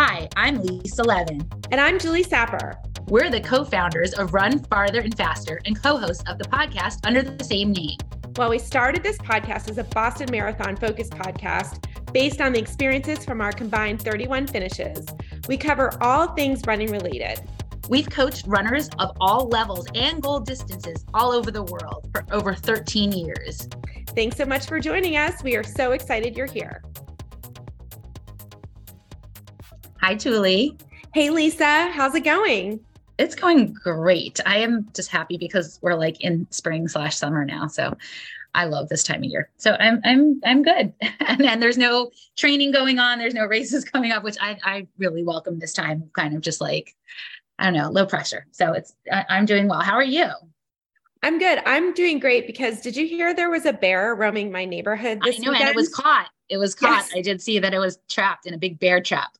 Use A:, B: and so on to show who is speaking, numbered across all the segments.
A: Hi, I'm Lisa Levin.
B: And I'm Julie Sapper.
A: We're the co founders of Run Farther and Faster and co hosts of the podcast under the same name.
B: Well, we started this podcast as a Boston Marathon focused podcast based on the experiences from our combined 31 finishes. We cover all things running related.
A: We've coached runners of all levels and goal distances all over the world for over 13 years.
B: Thanks so much for joining us. We are so excited you're here.
A: Hi, Julie.
B: Hey, Lisa. How's it going?
A: It's going great. I am just happy because we're like in spring slash summer now. So I love this time of year. So I'm I'm I'm good. and then there's no training going on. There's no races coming up, which I I really welcome this time. Kind of just like I don't know, low pressure. So it's I, I'm doing well. How are you?
B: I'm good. I'm doing great because did you hear there was a bear roaming my neighborhood this
A: I know,
B: weekend?
A: and it was caught. It was caught.
B: Yes.
A: I did see that it was trapped in a big bear trap.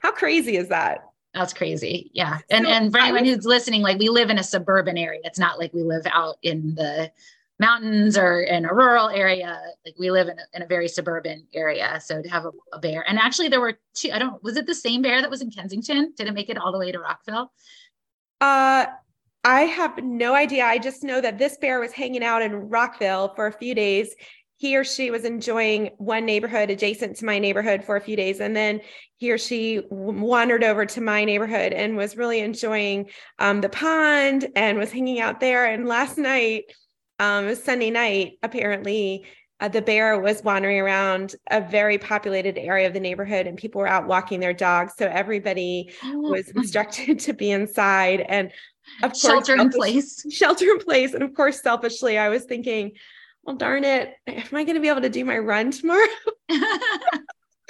B: How crazy is that?
A: That's crazy. Yeah. And
B: So
A: and for anyone who's listening, like we live in a suburban area. It's not like we live out in the mountains or in a rural area. Like we live in a, in a very suburban area. So to have a, a bear, and actually there were two, I don't, was it the same bear that was in Kensington? Did it make it all the way to Rockville?
B: Uh I have no idea. I just know that this bear was hanging out in Rockville for a few days. He or she was enjoying one neighborhood adjacent to my neighborhood for a few days. And then he or she wandered over to my neighborhood and was really enjoying um, the pond and was hanging out there. And last night, um, it was Sunday night, apparently, uh, the bear was wandering around a very populated area of the neighborhood and people were out walking their dogs. So everybody was instructed to be inside. And of course,
A: shelter in place.
B: shelter in place. And of course, selfishly, I was thinking, well, darn it, am I going to be able to do my run tomorrow?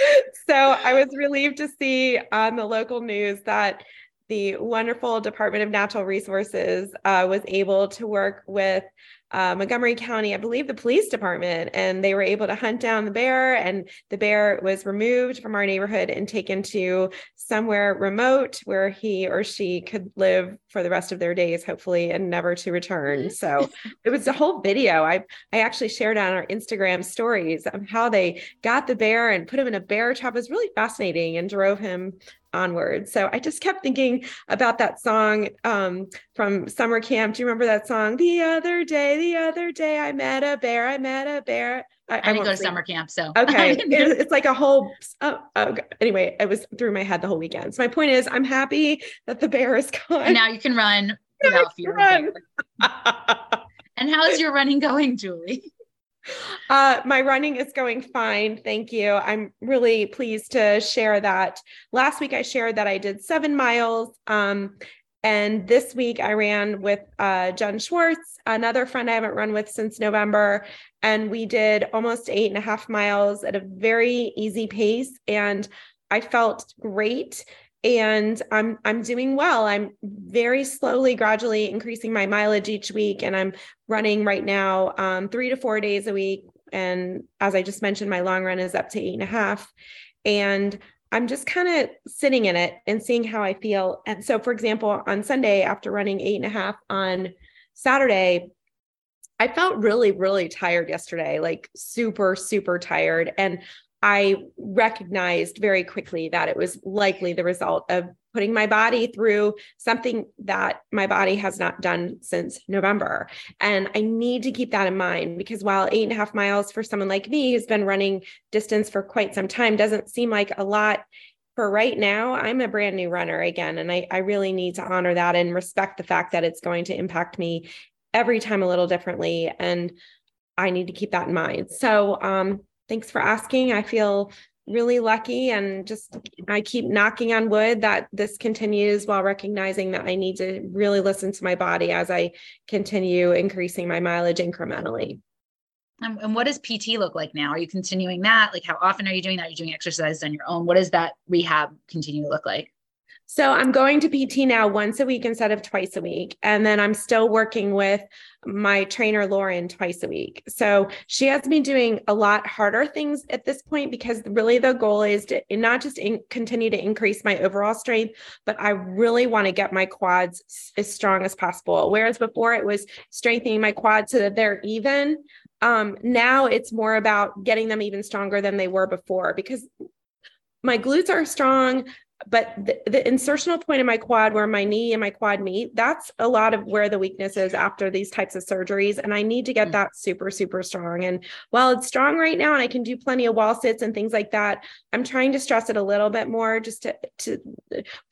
B: so I was relieved to see on the local news that the wonderful Department of Natural Resources uh, was able to work with uh, Montgomery County, I believe the police department, and they were able to hunt down the bear. And the bear was removed from our neighborhood and taken to somewhere remote where he or she could live for the rest of their days, hopefully, and never to return. So it was a whole video. I I actually shared on our Instagram stories of how they got the bear and put him in a bear trap. It was really fascinating and drove him onward. So I just kept thinking about that song um, from summer camp. Do you remember that song? The other day, the other day, I met a bear. I met a bear.
A: I didn't
B: won't
A: go to
B: sing.
A: summer camp. So
B: Okay, It- it's like a whole. Oh, oh, anyway, it was through my head the whole weekend. So my point is, I'm happy that the bear is gone.
A: and now you can run without fear.
B: run.
A: And how's your running going, Julie?
B: Uh, my running is going fine. Thank you. I'm really pleased to share that. Last week I shared that I did seven miles. Um, and this week I ran with uh, Jen Schwartz, another friend I haven't run with since November. And we did almost eight and a half miles at a very easy pace. And I felt great. And I'm I'm doing well. I'm very slowly, gradually increasing my mileage each week, and I'm running right now um, three to four days a week. And as I just mentioned, my long run is up to eight and a half. And I'm just kind of sitting in it and seeing how I feel. And so, for example, on Sunday, after running eight and a half on Saturday, I felt really, really tired yesterday, like super, super tired. And I recognized very quickly that it was likely the result of putting my body through something that my body has not done since November. And I need to keep that in mind because while eight and a half miles for someone like me who's been running distance for quite some time doesn't seem like a lot for right now, I'm a brand new runner again. And I, I really need to honor that and respect the fact that it's going to impact me every time a little differently. And I need to keep that in mind. So um, thanks for asking. I feel really lucky and just I keep knocking on wood that this continues while recognizing that I need to really listen to my body as I continue increasing my mileage incrementally.
A: And, and what does PT look like now? Are you continuing that? Like, how often are you doing that? Are you doing exercises on your own? What does that rehab continue to look like?
B: So I'm going to PT now once a week instead of twice a week. And then I'm still working with my trainer, Lauren, twice a week. So she has me doing a lot harder things at this point because really the goal is to not just in, continue to increase my overall strength, but I really want to get my quads as strong as possible. Whereas before it was strengthening my quads so that they're even. Um, now it's more about getting them even stronger than they were before because my glutes are strong but the, the, insertional point in my quad where my knee and my quad meet that's a lot of where the weakness is after these types of surgeries. And i need to get mm. that super super strong. And while it's strong right now and i can do plenty of wall sits and things like that i'm trying to stress it a little bit more just to, to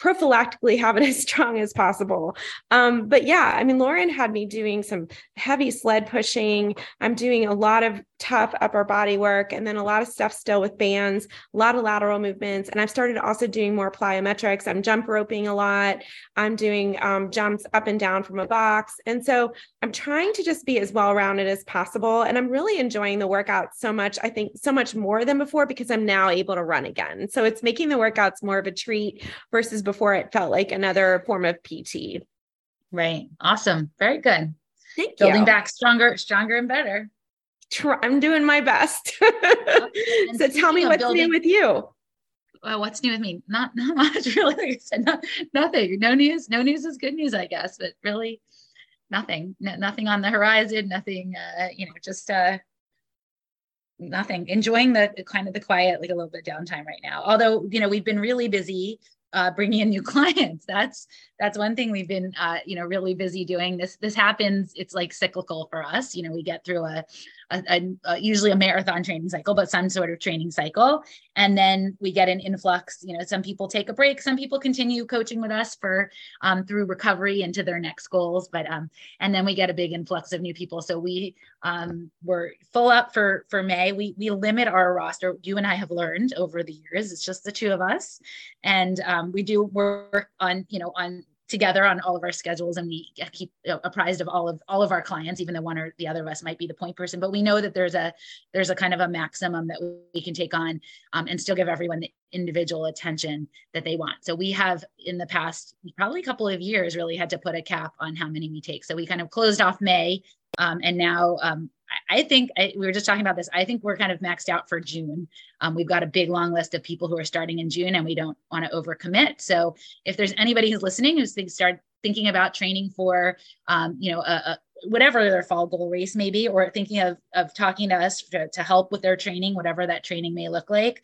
B: prophylactically have it as strong as possible. Um, but yeah i mean lauren had me doing some heavy sled pushing. I'm doing a lot of tough upper body work and then a lot of stuff still with bands a lot of lateral movements and i've started also doing more plyometrics. I'm jump roping a lot. I'm doing um, jumps up and down from a box. And so I'm trying to just be as well rounded as possible. And I'm really enjoying the workout so much. I think so much more than before because I'm now able to run again. So it's making the workouts more of a treat versus before it felt like another form of PT.
A: Right. Awesome. Very good.
B: Thank you.
A: Building you. back stronger, stronger and better.
B: I'm doing my best. so tell me what's building, new with you
A: uh, what's new with me? Not not much really. Like I said, not, nothing. No news. No news is good news, I guess. But really, nothing. No, nothing on the horizon. Nothing. Uh, you know, just uh, nothing. Enjoying the kind of the quiet, like a little bit downtime right now. Although you know we've been really busy uh, bringing in new clients. That's that's one thing we've been uh, you know really busy doing. This this happens. It's like cyclical for us. You know, we get through a a, a, usually a marathon training cycle, but some sort of training cycle. And then we get an influx. You know, some people take a break, some people continue coaching with us for um, through recovery into their next goals. But um, and then we get a big influx of new people. So we um, we're full up for for May. We we limit our roster. You and I have learned over the years. It's just the two of us, and um, we do work on you know on together on all of our schedules and we keep apprised of all of all of our clients even though one or the other of us might be the point person. But we know that there's a there's a kind of a maximum that we can take on um, and still give everyone the individual attention that they want. So we have in the past probably a couple of years really had to put a cap on how many we take. So we kind of closed off may um, and now um, I think I, we were just talking about this. I think we're kind of maxed out for June. Um, we've got a big long list of people who are starting in June, and we don't want to overcommit. So if there's anybody who's listening who's think, start thinking about training for, um, you know, a, a, whatever their fall goal race may be, or thinking of of talking to us to, to help with their training, whatever that training may look like,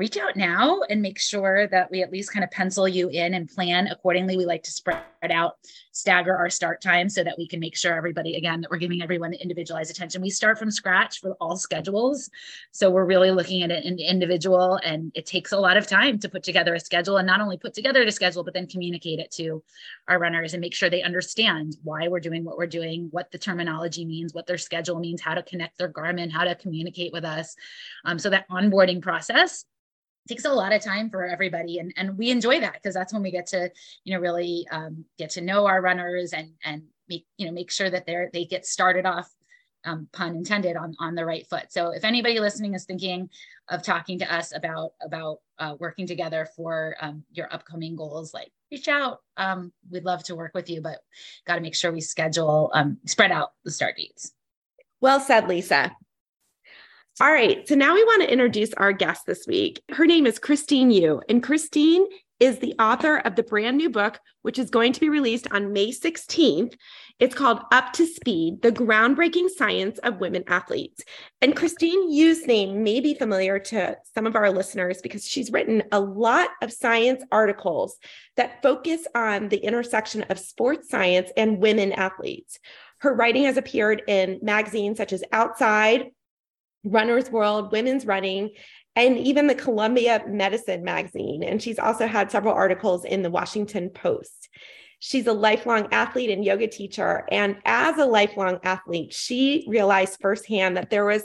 A: reach out now and make sure that we at least kind of pencil you in and plan accordingly. We like to spread out, stagger our start time so that we can make sure everybody, again, that we're giving everyone individualized attention. We start from scratch for all schedules. So we're really looking at it in individual and it takes a lot of time to put together a schedule and not only put together the schedule, but then communicate it to our runners and make sure they understand why we're doing what we're doing, what the terminology means, what their schedule means, how to connect their Garmin, how to communicate with us. Um, so that onboarding process takes a lot of time for everybody. And and we enjoy that because that's when we get to you know really um, get to know our runners and and make you know make sure that they're they get started off um, pun intended on on the right foot. So if anybody listening is thinking of talking to us about about uh, working together for um, your upcoming goals like reach out. Um, we'd love to work with you but got to make sure we schedule um, spread out the start dates.
B: Well said lisa all right. So now we want to introduce our guest this week. Her name is Christine Yu, and Christine is the author of the brand new book, which is going to be released on May 16th. It's called Up to Speed The Groundbreaking Science of Women Athletes. And Christine Yu's name may be familiar to some of our listeners because she's written a lot of science articles that focus on the intersection of sports science and women athletes. Her writing has appeared in magazines such as Outside, Runner's World, Women's Running, and even the Columbia Medicine magazine. And she's also had several articles in the Washington Post. She's a lifelong athlete and yoga teacher. And as a lifelong athlete, she realized firsthand that there was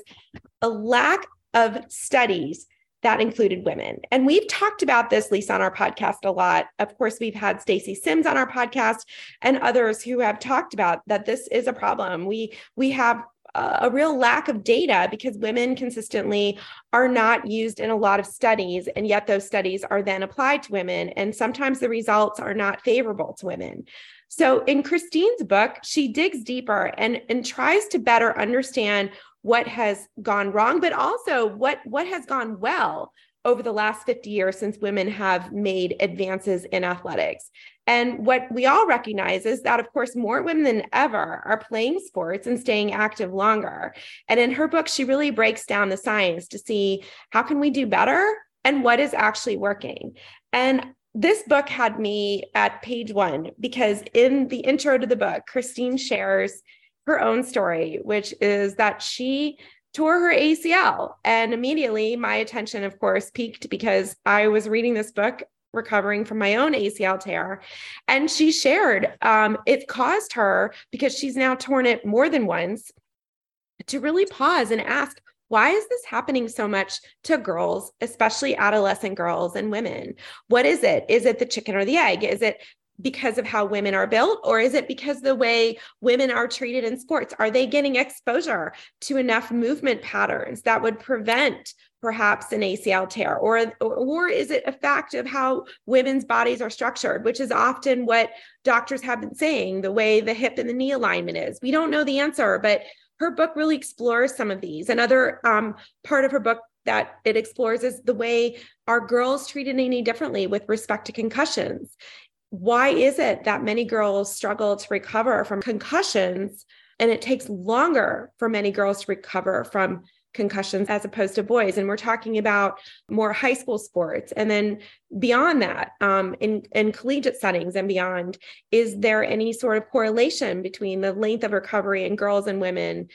B: a lack of studies that included women. And we've talked about this, Lisa, on our podcast a lot. Of course, we've had Stacy Sims on our podcast and others who have talked about that this is a problem. We we have a real lack of data because women consistently are not used in a lot of studies and yet those studies are then applied to women and sometimes the results are not favorable to women. So in christine's book she digs deeper and and tries to better understand what has gone wrong but also what what has gone well over the last 50 years since women have made advances in athletics. And what we all recognize is that, of course, more women than ever are playing sports and staying active longer. And in her book, she really breaks down the science to see how can we do better and what is actually working. And this book had me at page one because in the intro to the book, Christine shares her own story, which is that she tore her ACL. And immediately my attention, of course, peaked because I was reading this book recovering from my own ACL tear. And she shared um, it caused her, because she's now torn it more than once, to really pause and ask, why is this happening so much to girls, especially adolescent girls and women? What is it? Is it the chicken or the egg? Is it because of how women are built or is it because the way women are treated in sports? Are they getting exposure to enough movement patterns that would prevent perhaps an ACL tear? Or or is it a fact of how women's bodies are structured which is often what doctors have been saying the way the hip and the knee alignment is? We don't know the answer but her book really explores some of these. Another um, part of her book that it explores is the way are girls treated any differently with respect to concussions why is it that many girls struggle to recover from concussions and it takes longer for many girls to recover from concussions as opposed to boys and we're talking about more high school sports and then beyond that um, in, in collegiate settings and beyond is there any sort of correlation between the length of recovery in girls and women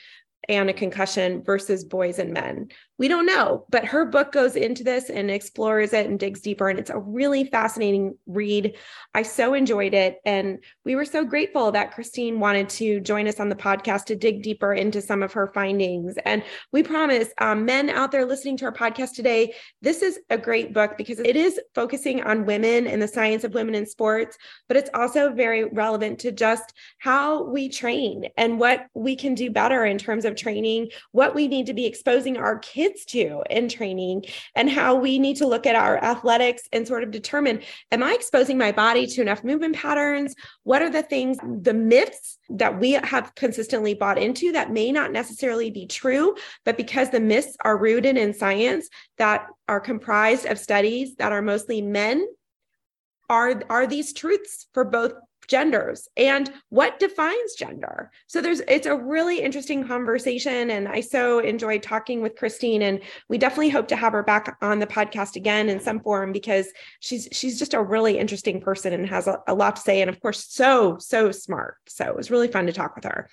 B: and a concussion versus boys and men. We don't know, but her book goes into this and explores it and digs deeper. And it's a really fascinating read. I so enjoyed it. And we were so grateful that Christine wanted to join us on the podcast to dig deeper into some of her findings. And we promise um, men out there listening to our podcast today, this is a great book because it is focusing on women and the science of women in sports, but it's also very relevant to just how we train and what we can do better in terms of of training, what we need to be exposing our kids to in training, and how we need to look at our athletics and sort of determine Am I exposing my body to enough movement patterns? What are the things, the myths that we have consistently bought into that may not necessarily be true, but because the myths are rooted in science that are comprised of studies that are mostly men are are these truths for both genders and what defines gender. So there's it's a really interesting conversation and I so enjoyed talking with Christine and we definitely hope to have her back on the podcast again in some form because she's she's just a really interesting person and has a, a lot to say and of course so so smart. So it was really fun to talk with her.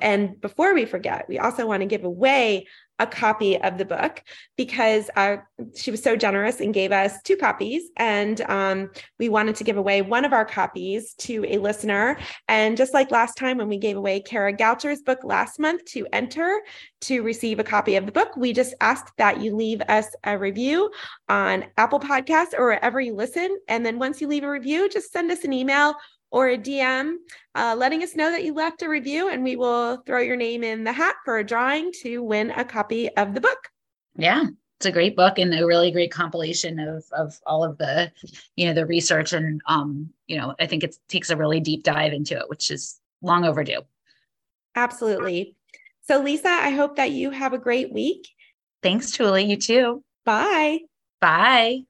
B: And before we forget, we also want to give away a copy of the book because uh, she was so generous and gave us two copies. And um, we wanted to give away one of our copies to a listener. And just like last time when we gave away Kara Goucher's book last month to enter to receive a copy of the book, we just ask that you leave us a review on Apple Podcasts or wherever you listen. And then once you leave a review, just send us an email or a DM uh, letting us know that you left a review, and we will throw your name in the hat for a drawing to win a copy of the book.
A: Yeah, it's a great book and a really great compilation of of all of the, you know, the research and um, you know, I think it takes a really deep dive into it, which is long overdue.
B: Absolutely. So, Lisa, I hope that you have a great week.
A: Thanks, Julie. You too.
B: Bye.
A: Bye.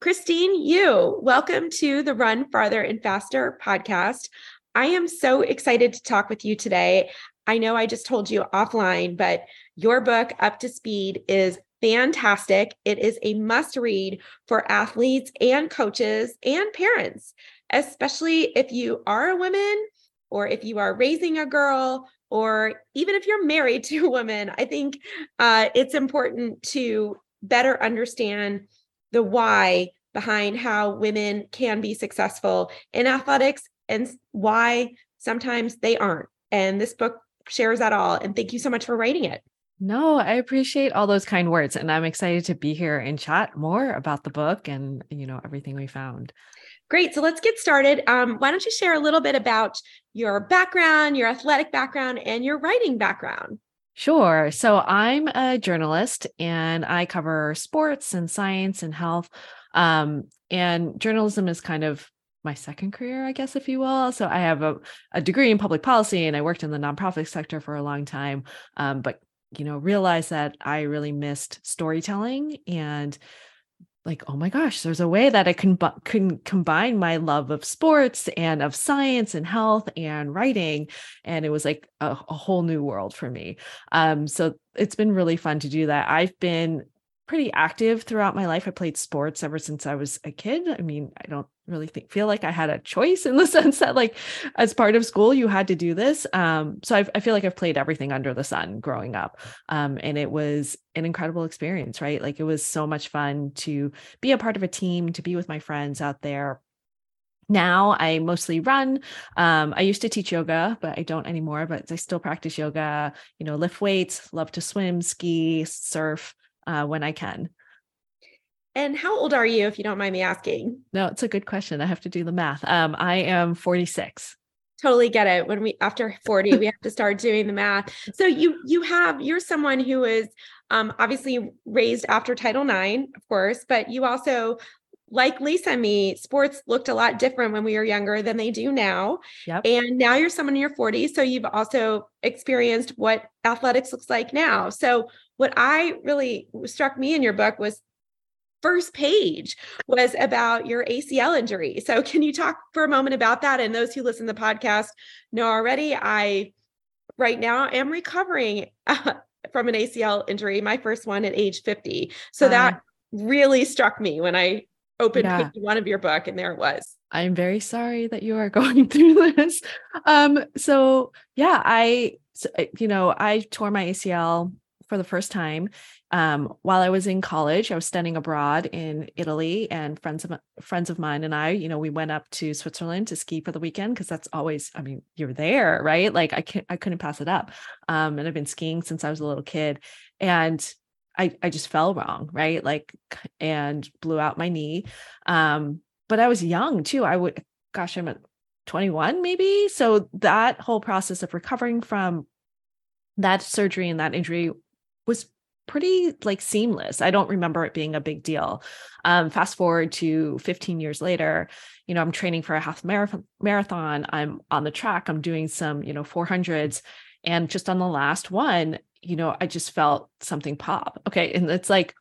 B: Christine Yu, welcome to the Run Farther and Faster podcast. I am so excited to talk with you today. I know I just told you offline, but your book, Up to Speed, is fantastic. It is a must read for athletes and coaches and parents, especially if you are a woman or if you are raising a girl or even if you're married to a woman. I think uh, it's important to better understand the why behind how women can be successful in athletics and why sometimes they aren't. And this book shares that all. And thank you so much for writing it.
C: No, I appreciate all those kind words and I'm excited to be here and chat more about the book and you know everything we found.
B: Great. So let's get started. Um, why don't you share a little bit about your background, your athletic background, and your writing background?
C: Sure. So I'm a journalist and I cover sports and science and health. Um, and journalism is kind of my second career, I guess, if you will. So I have a, a degree in public policy and I worked in the nonprofit sector for a long time. Um, but, you know, realized that I really missed storytelling and like oh my gosh there's a way that i can, can combine my love of sports and of science and health and writing and it was like a, a whole new world for me. Um, so it's been really fun to do that. I've been pretty active throughout my life. I played sports ever since I was a kid. I mean, I don't really think feel like I had a choice in the sense that like as part of school you had to do this. Um, so I've, I feel like I've played everything under the sun growing up, um, and it was an incredible experience. Right, like it was so much fun to be a part of a team, to be with my friends out there. Now I mostly run. Um, I used to teach yoga, but I don't anymore. But I still practice yoga. You know, lift weights, love to swim, ski, surf uh, when I can.
B: And how old are you, if you don't mind me asking?
C: No, it's a good question. I have to do the math. Um, I am 46.
B: Totally get it. When we after 40, we have to start doing the math. So you you have you're someone who is um, obviously raised after Title IX, of course, but you also like Lisa and me, sports looked a lot different when we were younger than they do now. Yep. And now you're someone in your 40s. So you've also experienced what athletics looks like now. So what I really struck me in your book was first page was about your ACL injury. So can you talk for a moment about that? And those who listen to the podcast know already, I right now am recovering uh, from an ACL injury, my first one at age 50. So uh, that really struck me when I opened yeah. one of your book and there it was.
C: I'm very sorry that you are going through this. Um so yeah, I you know, I tore my ACL for the first time um, while I was in college. I was studying abroad in Italy, and friends of friends of mine and I, you know, we went up to Switzerland to ski for the weekend because that's always. I mean, you're there, right? Like I can't, I couldn't pass it up. Um, and I've been skiing since I was a little kid, and I I just fell wrong, right? Like and blew out my knee. Um, but I was young too. I would, gosh, I'm at 21 maybe. So that whole process of recovering from that surgery and that injury was pretty like seamless. I don't remember it being a big deal. Um, fast forward to 15 years later, you know, I'm training for a half marathon. I'm on the track. I'm doing some, you know, 400s. And just on the last one, you know, I just felt something pop. Okay. And it's like,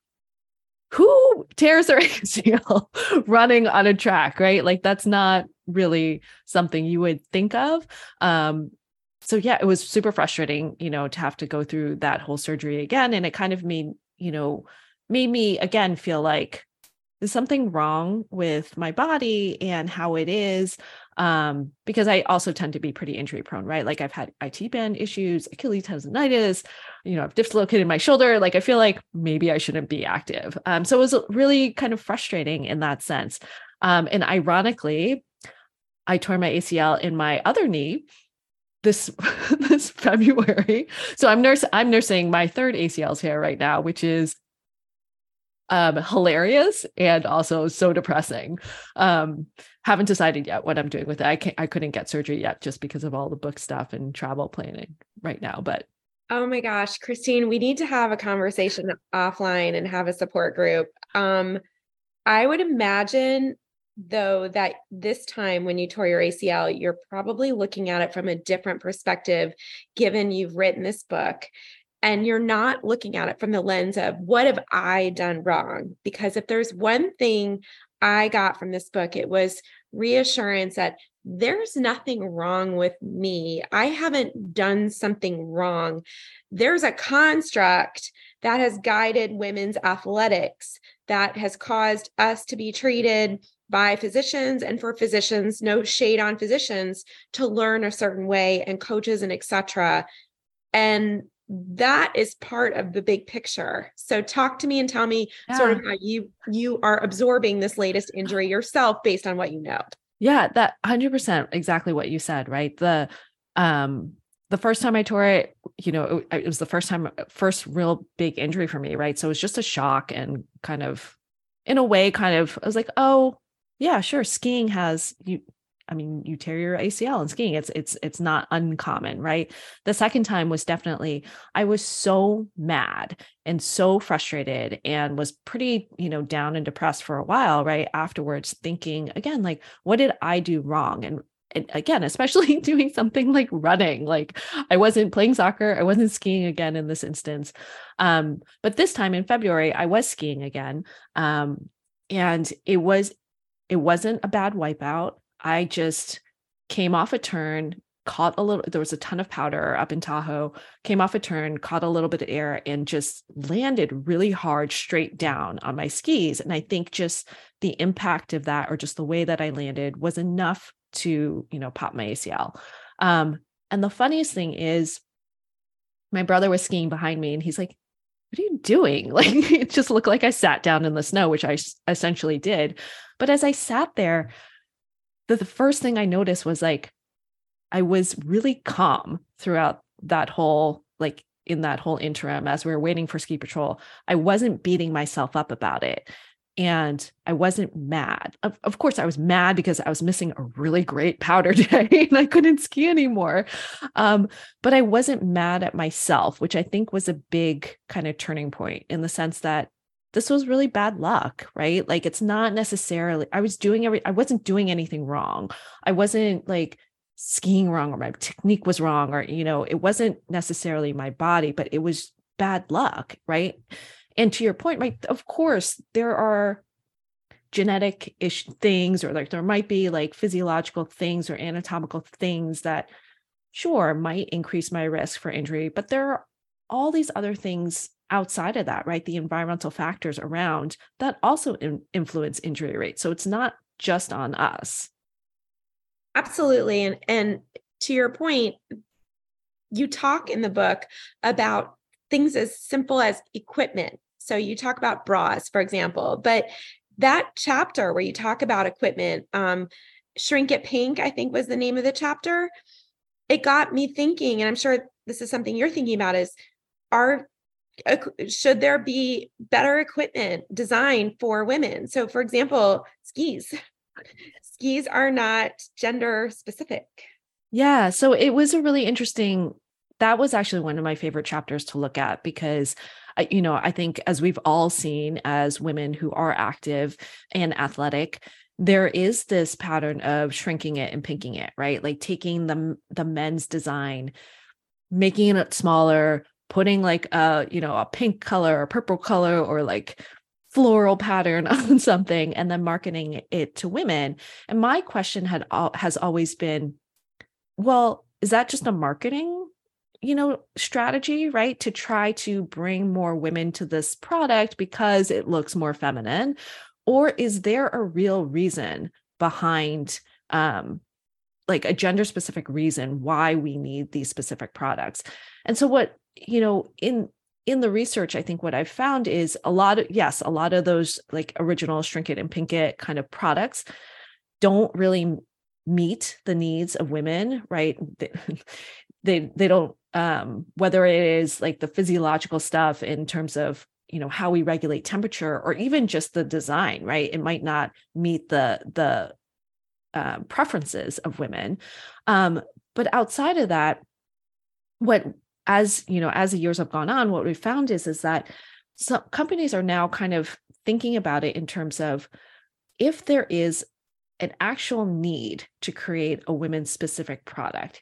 C: who tears their ACL running on a track, right? Like that's not really something you would think of. Um, so yeah, it was super frustrating, you know, to have to go through that whole surgery again. And it kind of made, you know, made me again feel like there's something wrong with my body and how it is. Um, because I also tend to be pretty injury prone, right? Like I've had IT band issues, Achilles tendonitis, you know, I've dislocated my shoulder. Like I feel like maybe I shouldn't be active. Um, so it was really kind of frustrating in that sense. Um, and ironically, I tore my ACL in my other knee this this February. So I'm nurse I'm nursing my third ACL here right now, which is um hilarious and also so depressing. Um haven't decided yet what I'm doing with it. I can't I couldn't get surgery yet just because of all the book stuff and travel planning right now, but
B: Oh my gosh, Christine, we need to have a conversation offline and have a support group. Um I would imagine though that this time when you tore your ACL, you're probably looking at it from a different perspective, given you've written this book. And you're not looking at it from the lens of what have I done wrong? Because if there's one thing I got from this book, it was reassurance that there's nothing wrong with me. I haven't done something wrong. There's a construct that has guided women's athletics that has caused us to be treated by physicians and for physicians no shade on physicians to learn a certain way and coaches and etc and that is part of the big picture so talk to me and tell me yeah. sort of how you you are absorbing this latest injury yourself based on what you know
C: yeah that 100% exactly what you said right the um the first time I tore it, you know, it, it, was the first time, first real big injury for me, right? So it was just a shock and kind of, in a way, kind of, I was like, oh, yeah, sure. Skiing has you I mean, you tear your ACL in skiing. It's it's it's not uncommon, right? The second time was definitely I was so mad and so frustrated and was pretty, you know, down and depressed for a while, right? Afterwards, thinking again, like, what did I do wrong? And and again, especially doing something like running. Like I wasn't playing soccer, I wasn't skiing again in this instance. Um, but this time in February, I was skiing again. Um, and it was it wasn't a bad wipeout. I just came off a turn caught a little there was a ton of powder up in Tahoe, came off a turn, caught a little bit of air and just landed really hard straight down on my skis. And I think just the impact of that or just the way that I landed was enough to, you know, pop my ACL. Um, and the funniest thing is my brother was skiing behind me and he's like, what are you doing? Like it just looked like I sat down in the snow, which I essentially did. But as I sat there, the, the first thing I noticed was like I was really calm throughout that whole like in that whole interim as we were waiting for ski patrol. I wasn't beating myself up about it. And I wasn't mad. Of, of course, I was mad because I was missing a really great powder day and I couldn't ski anymore. Um, but I wasn't mad at myself, which I think was a big kind of turning point in the sense that this was really bad luck, right? Like it's not necessarily, I was doing every, I wasn't doing anything wrong. I wasn't like skiing wrong or my technique was wrong or you know it wasn't necessarily my body but it was bad luck right and to your point right of course there are genetic ish things or like there might be like physiological things or anatomical things that sure might increase my risk for injury but there are all these other things outside of that right the environmental factors around that also in- influence injury rates so it's not just on us
B: Absolutely. And and to your point, you talk in the book about things as simple as equipment. So you talk about bras, for example, but that chapter where you talk about equipment, um, Shrink It Pink, I think was the name of the chapter. It got me thinking, and I'm sure this is something you're thinking about is are should there be better equipment designed for women? So, for example, skis skis are not gender specific.
C: Yeah. So it was a really interesting, that was actually one of my favorite chapters to look at because you know, I think as we've all seen as women who are active and athletic, there is this pattern of shrinking it and pinking it, right? Like taking the the men's design, making it smaller, putting like a, you know, a pink color or purple color or like floral pattern on something and then marketing it to women. And my question had has always been, well, is that just a marketing you know strategy right to try to bring more women to this product because it looks more feminine or is there a real reason behind um like a gender specific reason why we need these specific products and so what you know in in the research, I think what I've found is a lot of, yes, a lot of those like original Shrink It and Pink It kind of products don't really meet the needs of women, right? They, they, don't, um, whether it is like the physiological stuff in terms of, you know, how we regulate temperature or even just the design, right? It might not meet the, the, uh, preferences of women. Um, but outside of that, what as you know as the years have gone on what we found is is that some companies are now kind of thinking about it in terms of if there is an actual need to create a women specific product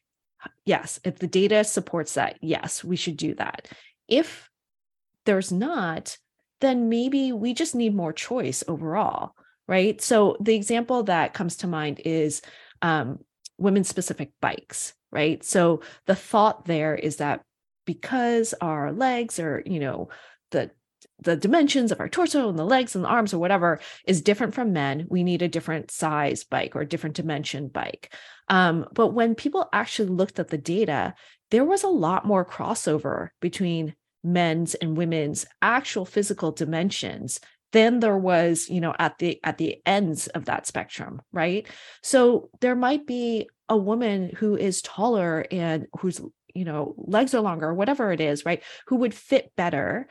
C: yes if the data supports that yes we should do that. If there's not then maybe we just need more choice overall right? So the example that comes to mind is um, women specific bikes right? So the thought there is that because our legs are, you know, the the dimensions of our torso and the legs and the arms or whatever is different from men we need a different size bike or a different dimension bike. Um, but when people actually looked at the data there was a lot more crossover between men's and women's actual physical dimensions than there was you know at the at the ends of that spectrum right? So there might be a woman who is taller and who's you know legs are longer or whatever it is right who would fit better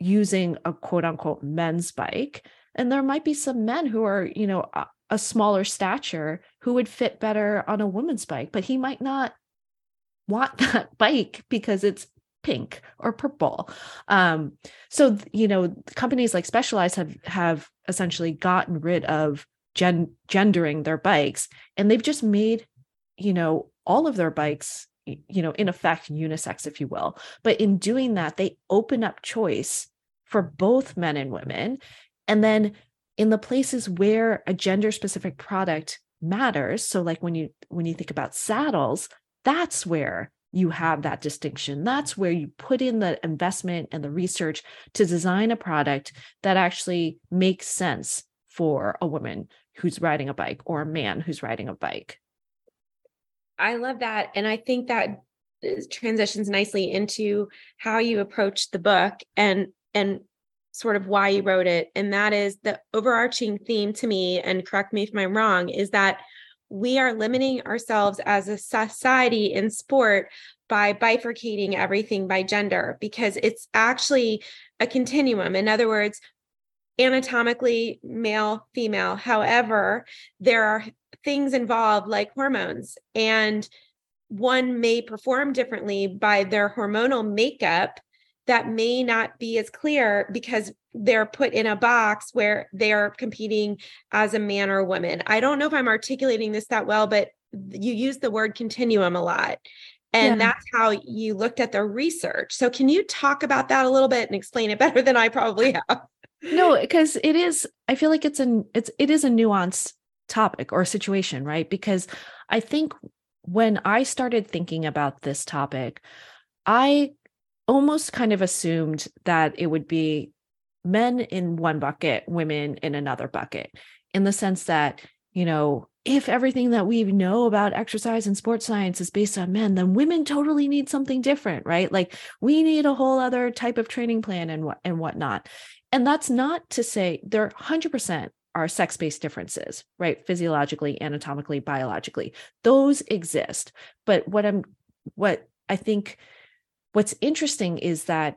C: using a quote unquote men's bike and there might be some men who are you know a, a smaller stature who would fit better on a woman's bike but he might not want that bike because it's pink or purple. Um so you know companies like Specialized have have essentially gotten rid of gen- gendering their bikes and they've just made you know all of their bikes you know, in effect, unisex, if you will. But in doing that, they open up choice for both men and women. And then in the places where a gender specific product matters, so like when you when you think about saddles, that's where you have that distinction. That's where you put in the investment and the research to design a product that actually makes sense for a woman who's riding a bike or a man who's riding a bike.
B: I love that. And I think that uh, transitions nicely into how you approach the book and and sort of why you wrote it and that is the overarching theme to me and correct me if i'm wrong is that we are limiting ourselves as a society in sport by bifurcating everything by gender because it's actually a continuum. In other words, anatomically male, female. However, there are things involved like hormones, and one may perform differently by their hormonal makeup that may not be as clear because they're put in a box where they're competing as a man or a woman. I don't know if I'm articulating this that well, but you use the word continuum a lot. And yeah. that's how you looked at the research. So, can you talk about that a little bit and explain it better than I probably have?
C: No, because it is, I feel like it's an, it's, it is a nuanced topic or situation, right? Because I think when I started thinking about this topic, I almost kind of assumed that it would be men in one bucket, women in another bucket, in the sense that, you know, if everything that we know about exercise and sports science is based on men, then women totally need something different, right? Like we need a whole other type of training plan and what and whatnot. And that's not to say there 100% are sex-based differences, right? Physiologically, anatomically, biologically. Those exist. But what I'm what I think what's interesting is that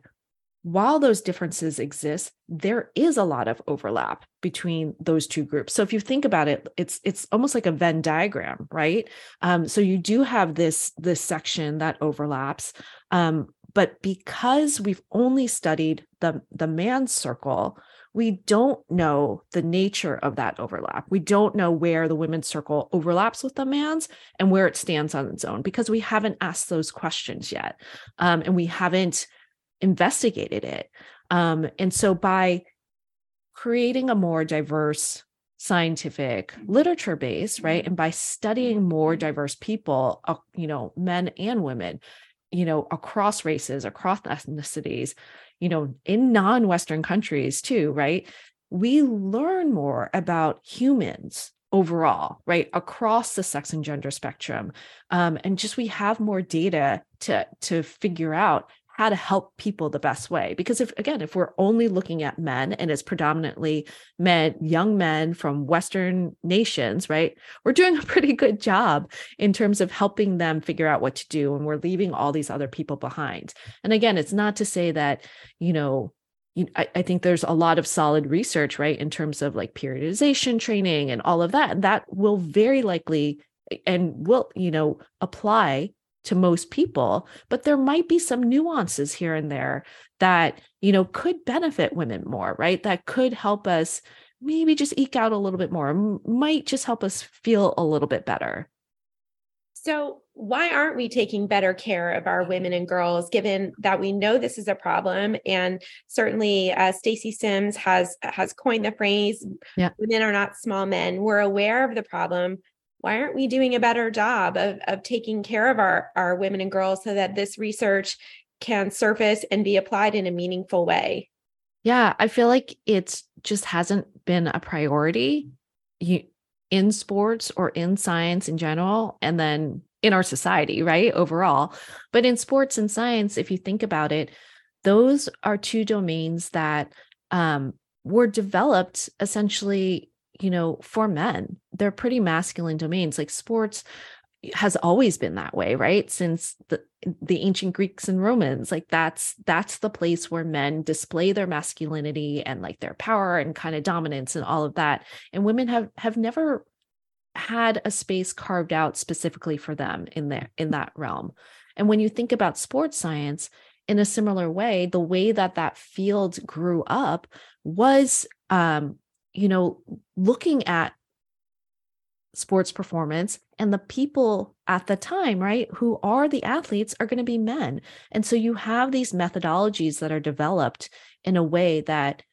C: while those differences exist there is a lot of overlap between those two groups so if you think about it it's it's almost like a venn diagram right um, so you do have this this section that overlaps um, but because we've only studied the the man's circle we don't know the nature of that overlap. We don't know where the women's circle overlaps with the man's and where it stands on its own because we haven't asked those questions yet. Um, and we haven't investigated it. Um, and so by creating a more diverse scientific literature base, right, and by studying more diverse people, uh, you know, men and women, you know, across races, across ethnicities, you know, in non Western countries too, right, we learn more about humans overall, right, across the sex and gender spectrum, um, and just we have more data to to figure out how to help people the best way. Because if again if we're only looking at men and it's predominantly men young men from western nations right we're doing a pretty good job in terms of helping them figure out what to do and we're leaving all these other people behind. And again it's not to say that you know I, I think there's a lot of solid research right in terms of like periodization training and all of that and that will very likely and will you know apply to most people but there might be some nuances here and there that you know could benefit women more right? That could help us maybe just eke out a little bit more might just help us feel a little bit better.
B: So why aren't we taking better care of our women and girls given that we know this is a problem? And certainly uh, stacy sims has has coined the phrase yeah. women are not small men. We're aware of the problem why aren't we doing a better job of, of taking care of our, our women and girls so that this research can surface and be applied in a meaningful way?
C: Yeah, I feel like it just hasn't been a priority in sports or in science in general, and then in our society, right? Overall. But in sports and science, if you think about it, those are two domains that um, were developed essentially you know, for men, they're pretty masculine domains. Like sports has always been that way, right? Since the the ancient Greeks and Romans, like that's that's the place where men display their masculinity and like their power and kind of dominance and all of that. And women have have never had a space carved out specifically for them in there in that realm. And when you think about sports science in a similar way, the way that that field grew up was um, you know, looking at sports performance and the people at the time, right, who are the athletes are going to be men. And so you have these methodologies that are developed in a way that,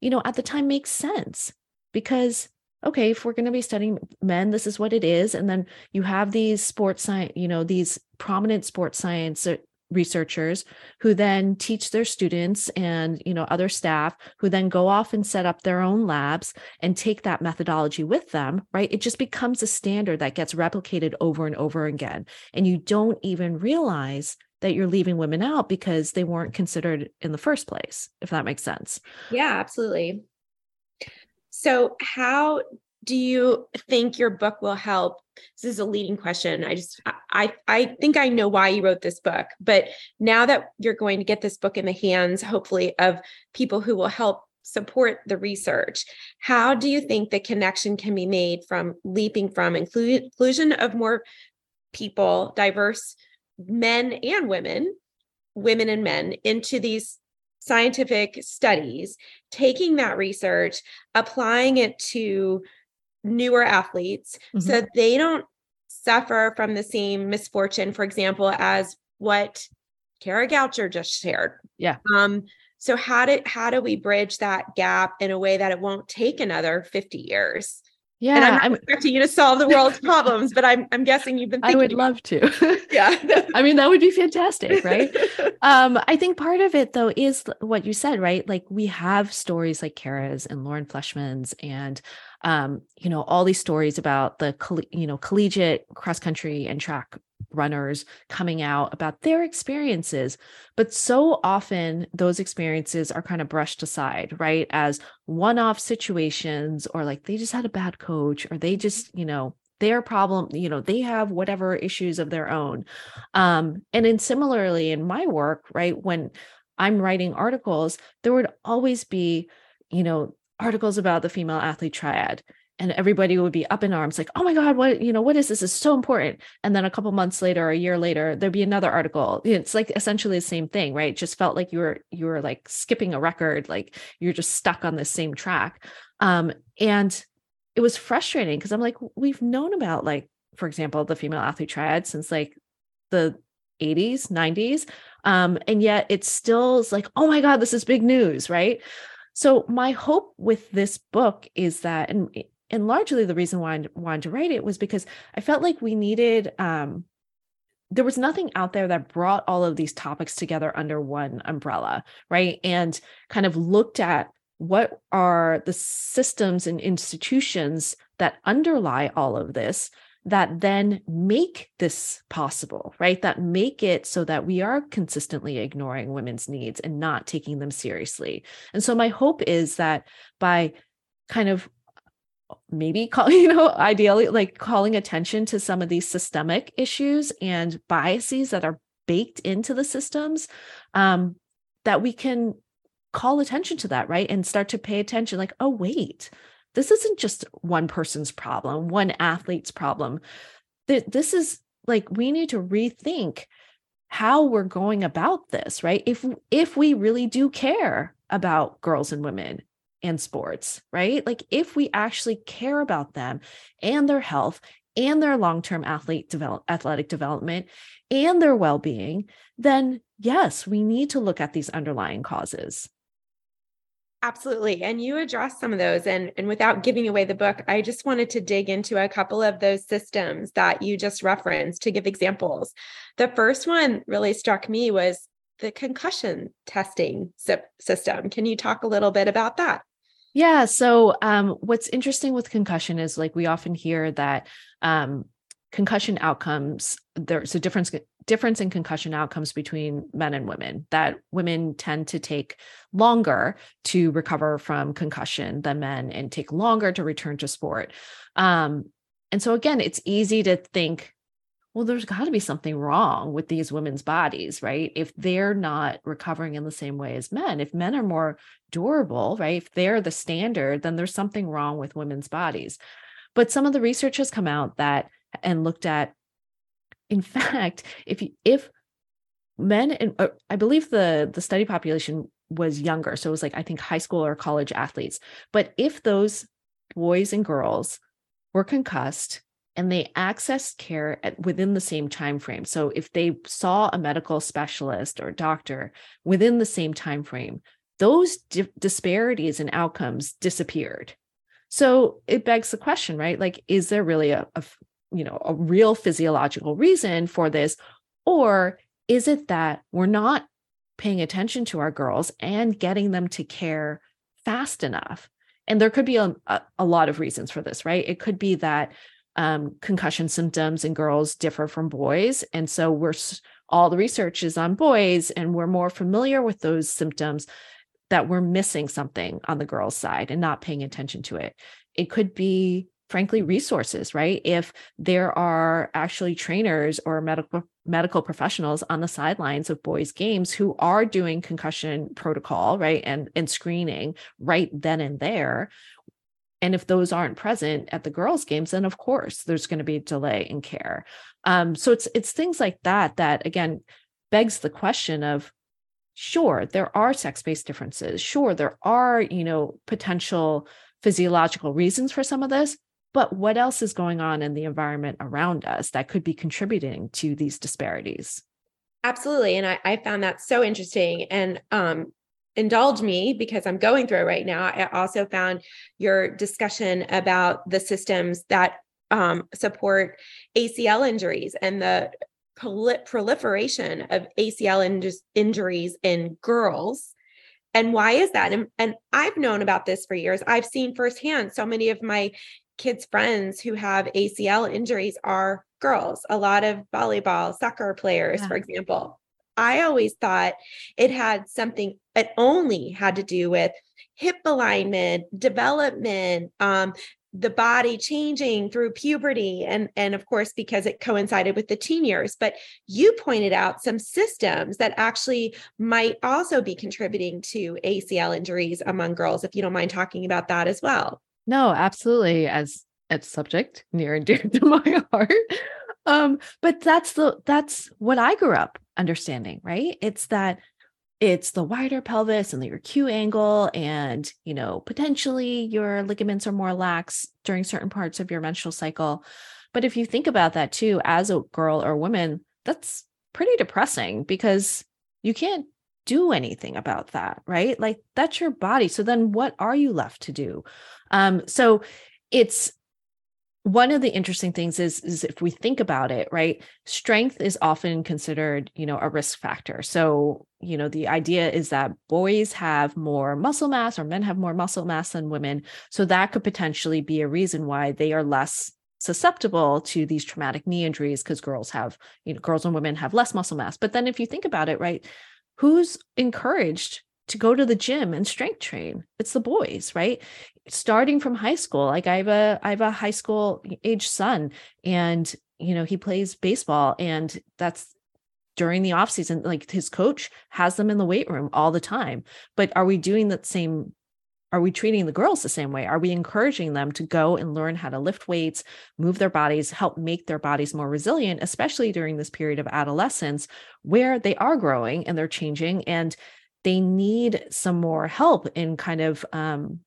C: you know, at the time makes sense because okay, if we're going to be studying men, this is what it is. And then you have these sports science, you know, these prominent sports science uh, researchers who then teach their students and you know other staff who then go off and set up their own labs and take that methodology with them right? It just becomes a standard that gets replicated over and over again. And you don't even realize that you're leaving women out because they weren't considered in the first place if that makes sense.
B: Yeah absolutely. So, how do you think your book will help? This is a leading question. I just I I think I know why you wrote this book, but now that you're going to get this book in the hands hopefully of people who will help support the research, how do you think the connection can be made from leaping from inclusion of more people, diverse men and women, women and men into these scientific studies, taking that research, applying it to newer athletes mm-hmm. so they don't suffer from the same misfortune, for example, as what Kara Goucher just shared.
C: Yeah.
B: Um, so how do how do we bridge that gap in a way that it won't take another 50 years?
C: Yeah,
B: and I'm not I'm, expecting you to solve the world's problems, but I'm I'm guessing you've been. Thinking I
C: would love to.
B: yeah,
C: I mean that would be fantastic, right? um, I think part of it though is what you said, right? Like we have stories like Kara's and Lauren Fleshman's, and um, you know all these stories about the you know collegiate cross country and track runners coming out about their experiences. But so often those experiences are kind of brushed aside, right? As one off situations, or like they just had a bad coach, or they just, you know, their problem, you know, they have whatever issues of their own. Um, and then similarly in my work, right, when I'm writing articles, there would always be, you know, articles about the female athlete triad and everybody would be up in arms like oh my god what you know what is this? Is so important. And then a couple months later or a year later there'd be another article. It's like essentially the same thing right? It just felt like you were you were like skipping a record like you're just stuck on the same track. Um and it was frustrating because i'm like we've known about like for example the female athlete triad since like the 80s 90s um and yet it still is like oh my god this is big news right? So my hope with this book is that and and largely the reason why I wanted to write it was because I felt like we needed um, there was nothing out there that brought all of these topics together under one umbrella, right? And kind of looked at what are the systems and institutions that underlie all of this that then make this possible, right? That make it so that we are consistently ignoring women's needs and not taking them seriously. And so my hope is that by kind of maybe call you know ideally like calling attention to some of these systemic issues and biases that are baked into the systems um, that we can call attention to that right? And start to pay attention like oh wait this isn't just one person's problem one athlete's problem. This is like we need to rethink how we're going about this right? If if we really do care about girls and women and sports, right? Like if we actually care about them and their health and their long-term athlete develop athletic development and their well-being, then yes, we need to look at these underlying causes.
B: Absolutely. And you address some of those. And, and without giving away the book, I just wanted to dig into a couple of those systems that you just referenced to give examples. The first one really struck me was the concussion testing system. Can you talk a little bit about that?
C: Yeah. So, um, what's interesting with concussion is like we often hear that um, concussion outcomes there's a difference difference in concussion outcomes between men and women that women tend to take longer to recover from concussion than men and take longer to return to sport um, and so again it's easy to think well, there's got to be something wrong with these women's bodies, right? If they're not recovering in the same way as men, if men are more durable, right? If they're the standard, then there's something wrong with women's bodies. But some of the research has come out that and looked at, in fact, if if men and uh, I believe the the study population was younger, so it was like I think high school or college athletes. But if those boys and girls were concussed and they accessed care at, within the same time frame so if they saw a medical specialist or doctor within the same time frame those di- disparities in outcomes disappeared So it begs the question, right? Like, is there really a, a you know, a real physiological reason for this? Or is it that we're not paying attention to our girls and getting them to care fast enough? And there could be a, a, a lot of reasons for this, right? It could be that um, concussion symptoms in girls differ from boys. And so we're all the research is on boys and we're more familiar with those symptoms that we're missing something on the girls' side and not paying attention to it. It could be frankly resources right if there are actually trainers or medical medical professionals on the sidelines of boys games who are doing concussion protocol right and and screening right then and there and if those aren't present at the girls games then of course there's going to be a delay in care. Um, so it's it's things like that that again begs the question of sure there are sex-based differences. Sure there are you know potential physiological reasons for some of this but what else is going on in the environment around us that could be contributing to these disparities?
B: Absolutely and i, I found that so interesting and um, indulge me because i'm going through it right now i also found your discussion about the systems that um, support acl injuries and the proliferation of acl in- injuries in girls and why is that? And, and I've known about this for years. I've seen firsthand so many of my kids' friends who have ACL injuries are girls, a lot of volleyball, soccer players, yeah. for example. I always thought it had something, it only had to do with hip alignment, development, um, the body changing through puberty and and of course because it coincided with the teen years but you pointed out some systems that actually might also be contributing to ACL injuries among girls if you don't mind talking about that as well
C: no, absolutely. As a subject near and dear to my heart. Um, but that's the that's what I grew up understanding, right? It's that it's the wider pelvis and your Q angle, and you know, potentially your ligaments are more lax during certain parts of your menstrual cycle. But if you think about that too, as a girl or woman, that's pretty depressing because you can't do anything about that, right? Like that's your body. So then what are you left to do? Um, so it's one of the interesting things is, is if we think about it, right? Strength is often considered, you know, a risk factor. So, you know, the idea is that boys have more muscle mass or men have more muscle mass than women. So that could potentially be a reason why they are less susceptible to these traumatic knee injuries because girls have, you know, girls and women have less muscle mass. But then if you think about it, right, who's encouraged to go to the gym and strength train. It's the boys right? Starting from high school like i have a i have a high school age son and you know he plays baseball and that's during the off season like his coach has them in the weight room all the time. But are we doing that same are we treating the girls the same way? Are we encouraging them to go and learn how to lift weights move their bodies help make their bodies more resilient especially during this period of adolescence where they are growing and they're changing and they need some more help in kind of um,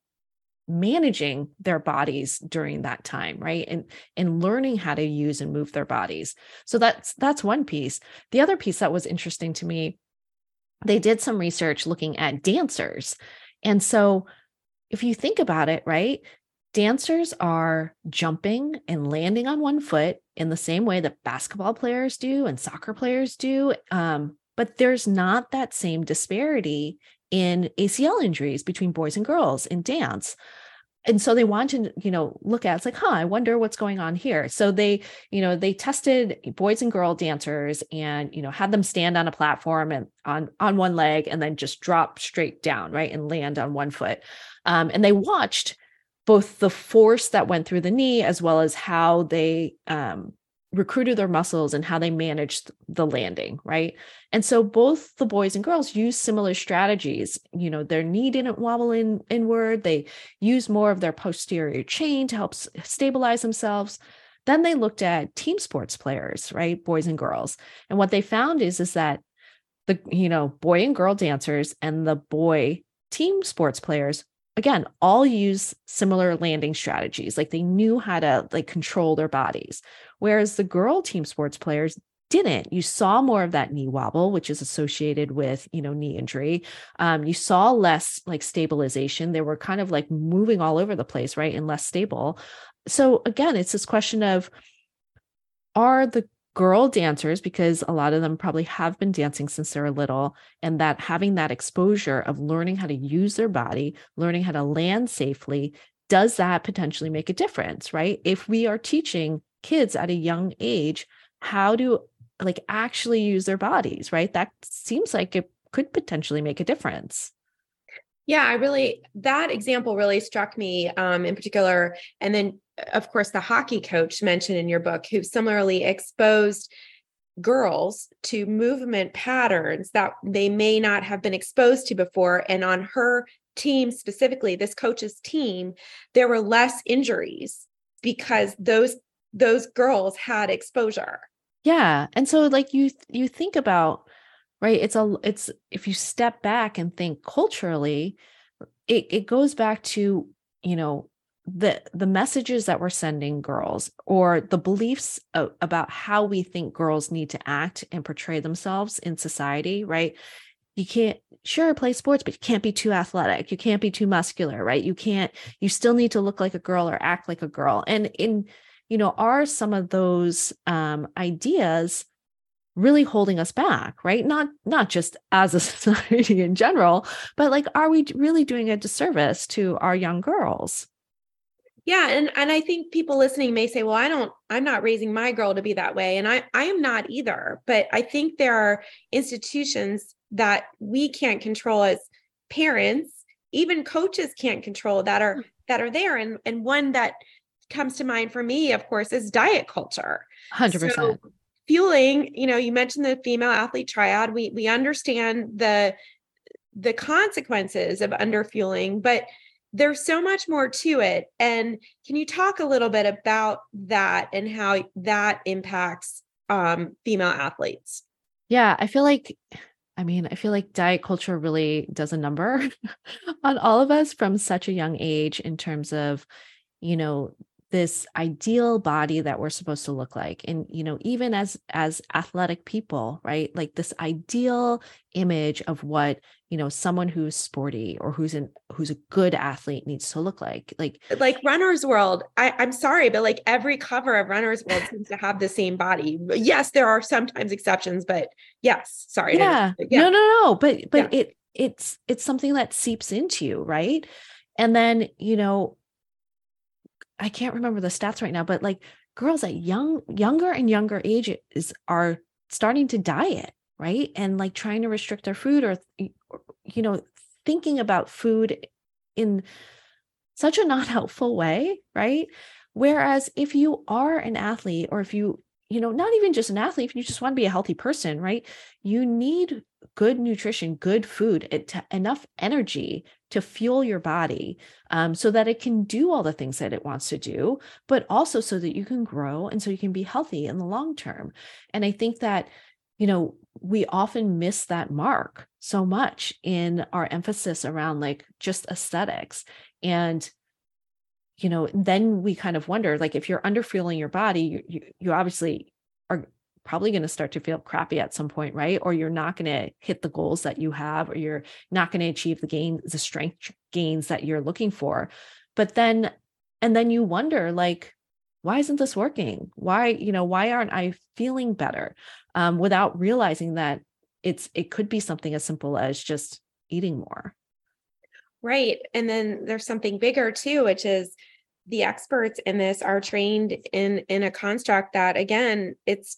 C: managing their bodies during that time right? And and learning how to use and move their bodies. So that's that's one piece. The other piece that was interesting to me they did some research looking at dancers. And so if you think about it right dancers are jumping and landing on one foot in the same way that basketball players do and soccer players do um, but there's not that same disparity in ACL injuries between boys and girls in dance. And so they want to, you know, look at it's like, huh, I wonder what's going on here. So they, you know, they tested boys and girl dancers and, you know, had them stand on a platform and on on one leg and then just drop straight down, right, and land on one foot. Um, and they watched both the force that went through the knee as well as how they um, recruited their muscles and how they managed the landing, right? And so both the boys and girls use similar strategies. You know, their knee didn't wobble in inward. They use more of their posterior chain to help stabilize themselves. Then they looked at team sports players, right? Boys and girls. And what they found is, is that the, you know, boy and girl dancers and the boy team sports players again all use similar landing strategies like they knew how to like control their bodies whereas the girl team sports players didn't. You saw more of that knee wobble, which is associated with, you know, knee injury. Um, you saw less like stabilization. They were kind of like moving all over the place, right? And less stable. So again, it's this question of are the girl dancers, because a lot of them probably have been dancing since they were little, and that having that exposure of learning how to use their body, learning how to land safely, does that potentially make a difference, right? If we are teaching kids at a young age how to like actually use their bodies, right? That seems like it could potentially make a difference.
B: Yeah, I really that example really struck me um, in particular. And then, of course, the hockey coach mentioned in your book, who similarly exposed girls to movement patterns that they may not have been exposed to before. And on her team specifically, this coach's team, there were less injuries because those those girls had exposure
C: yeah and so like you you think about right? It's a it's if you step back and think culturally it, it goes back to you know the the messages that we're sending girls or the beliefs of, about how we think girls need to act and portray themselves in society right? You can't sure play sports but you can't be too athletic. You can't be too muscular right? You can't you still need to look like a girl or act like a girl. And in you know, are some of those um, ideas really holding us back right not not just as a society in general but like are we really doing a disservice to our young girls
B: yeah and and i think people listening may say well i don't i'm not raising my girl to be that way and i i am not either but i think there are institutions that we can't control as parents even coaches can't control that are mm. that are there and and one that comes to mind for me, of course, is diet culture.
C: 100%. So
B: fueling, you know, you mentioned the female athlete triad. We we understand the the consequences of underfueling, but there's so much more to it. And can you talk a little bit about that and how that impacts um, female athletes?
C: Yeah, I feel like I mean, I feel like diet culture really does a number on all of us from such a young age in terms of, you know, this ideal body that we're supposed to look like. And you know even as as athletic people right? Like this ideal image of what you know someone who's sporty or who's an who's a good athlete needs to look like. Like uh,
B: like runner's world I, i'm sorry but like every cover of runner's world seems to have the same body. Yes there are sometimes exceptions but yes sorry
C: yeah, yeah. no no no but but yeah. it it's it's something that seeps into you right? And then you know I can't remember the stats right now, but like girls at young, younger and younger ages are starting to diet, right? And like trying to restrict their food or, you know, thinking about food in such a not helpful way, right? Whereas if you are an athlete or if you, you know, not even just an athlete, if you just want to be a healthy person, right? You need good nutrition, good food, enough energy to fuel your body um, so that it can do all the things that it wants to do, but also so that you can grow and so you can be healthy in the long term. And I think that, you know, we often miss that mark so much in our emphasis around like just aesthetics. And, you know, then we kind of wonder like if you're underfueling your body, you, you, you obviously are probably going to start to feel crappy at some point, right? Or you're not going to hit the goals that you have, or you're not going to achieve the gain, the strength gains that you're looking for. But then, and then you wonder, like, why isn't this working? Why, you know, why aren't I feeling better? Um, without realizing that it's it could be something as simple as just eating more.
B: Right. And then there's something bigger too, which is the experts in this are trained in in a construct that again it's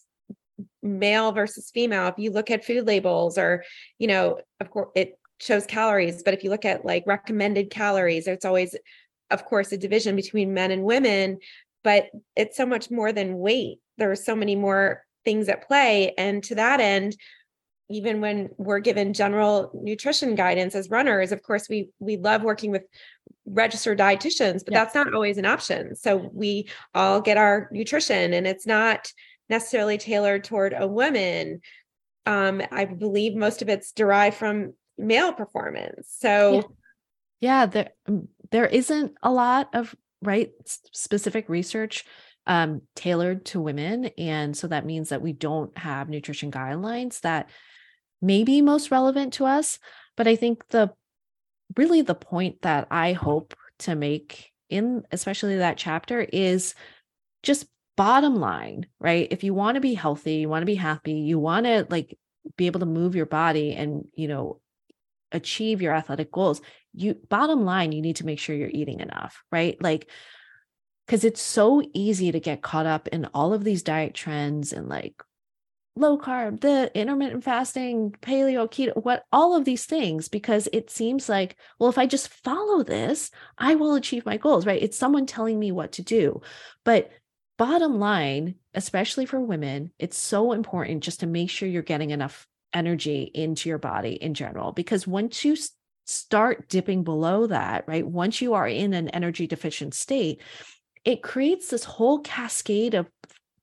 B: male versus female if you look at food labels or you know of course it shows calories but if you look at like recommended calories it's always of course a division between men and women but it's so much more than weight there are so many more things at play and to that end even when we're given general nutrition guidance as runners of course we we love working with registered dietitians but yeah. that's not always an option so we all get our nutrition and it's not necessarily tailored toward a woman. Um, I believe most of it's derived from male performance. So,
C: yeah, yeah there mm, there isn't a lot of right specific research um, tailored to women. And so that means that we don't have nutrition guidelines that may be most relevant to us. But I think the really the point that I hope to make in especially that chapter is just bottom line, right? If you want to be healthy, you want to be happy, you want to like be able to move your body and, you know, achieve your athletic goals, you bottom line, you need to make sure you're eating enough, right? Like because it's so easy to get caught up in all of these diet trends and like low carb, the intermittent fasting, paleo, keto, what all of these things, because it seems like, well, if I just follow this, I will achieve my goals, right? It's someone telling me what to do. But bottom line, especially for women, it's so important just to make sure you're getting enough energy into your body in general, because once you start dipping below that, right? Once you are in an energy deficient state, it creates this whole cascade of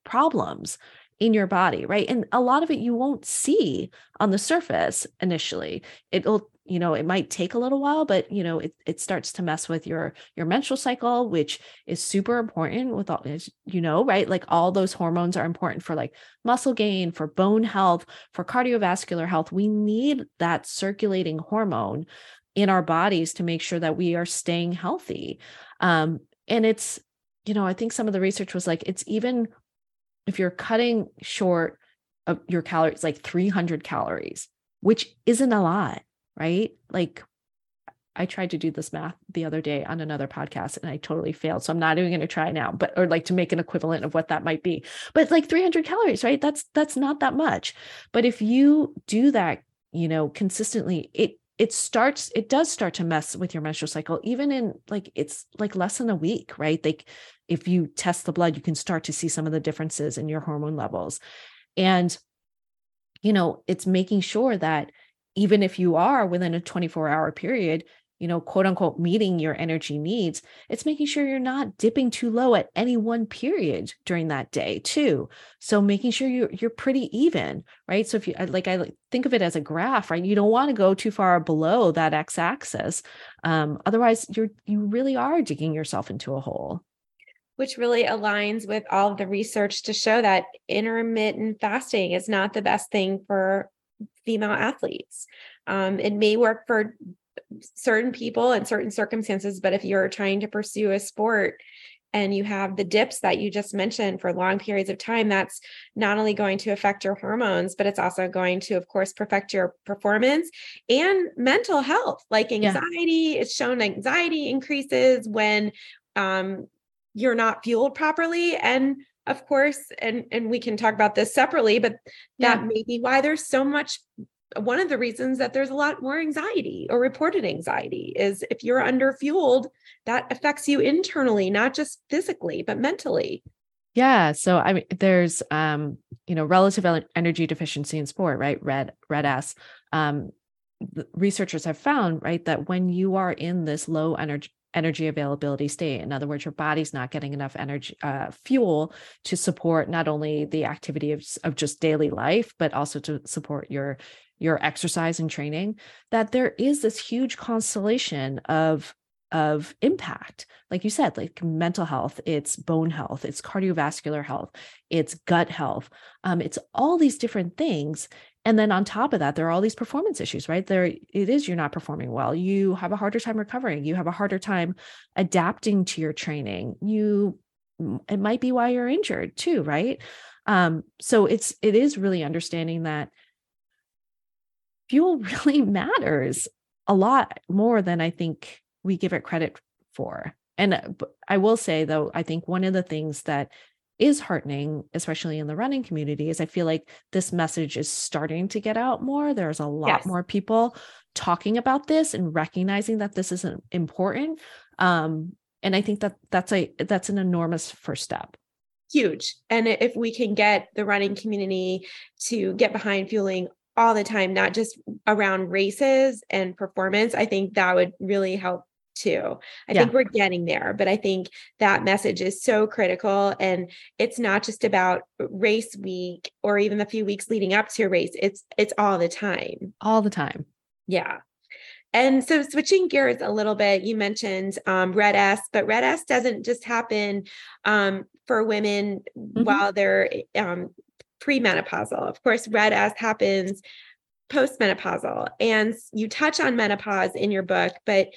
C: problems in your body, right? And a lot of it you won't see on the surface initially. It'll, you know, it might take a little while, but you know, it it starts to mess with your your menstrual cycle, which is super important with all you know, right? Like all those hormones are important for like muscle gain, for bone health, for cardiovascular health. We need that circulating hormone in our bodies to make sure that we are staying healthy. Um, and it's, you know, I think some of the research was like it's even if you're cutting short of your calories, like 300 calories, which isn't a lot, right? Like I tried to do this math the other day on another podcast and I totally failed. So I'm not even going to try now, but or like to make an equivalent of what that might be. But like 300 calories, right? That's that's not that much. But if you do that, you know, consistently, it it starts it does start to mess with your menstrual cycle even in like it's like less than a week right like if you test the blood you can start to see some of the differences in your hormone levels and you know it's making sure that even if you are within a 24 hour period you know, quote unquote, meeting your energy needs, it's making sure you're not dipping too low at any one period during that day, too. So making sure you're you're pretty even, right? So if you like, I think of it as a graph, right? You don't want to go too far below that x-axis, um, otherwise you're you really are digging yourself into a hole
B: which really aligns with all the research to show that intermittent fasting is not the best thing for female athletes. Um, it may work for certain people in certain circumstances but if you're trying to pursue a sport and you have the dips that you just mentioned for long periods of time that's not only going to affect your hormones but it's also going to of course perfect your performance and mental health like anxiety yeah. it's shown anxiety increases when um, you're not fueled properly and of course and and we can talk about this separately but that yeah. may be why there's so much one of the reasons that there's a lot more anxiety or reported anxiety is if you're under fueled, that affects you internally, not just physically, but mentally.
C: Yeah. So I mean, there's um, you know, relative energy deficiency in sport, right? Red, RED-S Um, researchers have found, right, that when you are in this low energy energy availability state. In other words, your body's not getting enough energy, uh, fuel to support not only the activity of, of just daily life, but also to support your your exercise and training that there is this huge constellation of of impact like you said like mental health it's bone health it's cardiovascular health it's gut health um, it's all these different things and then on top of that there are all these performance issues right? There it is you're not performing well. You have a harder time recovering. You have a harder time adapting to your training. You it might be why you're injured too right? Um so it's it is really understanding that fuel really matters a lot more than I think we give it credit for. And uh, I will say, though, I think one of the things that is heartening, especially in the running community, is I feel like this message is starting to get out more. There's a lot yes. more people talking about this and recognizing that this is important. Um, and I think that that's a that's an enormous first step
B: huge. And if we can get the running community to get behind fueling all the time, not just around races and performance, I think that would really help too. I yeah. think we're getting there, but I think that message is so critical. And it's not just about race week or even the few weeks leading up to a race. It's it's all the time.
C: All the time.
B: Yeah. And so switching gears a little bit, you mentioned um, Red S, but Red S doesn't just happen um, for women mm-hmm. while they're um, premenopausal. Of course, RED-S happens postmenopausal. And you touch on menopause in your book, but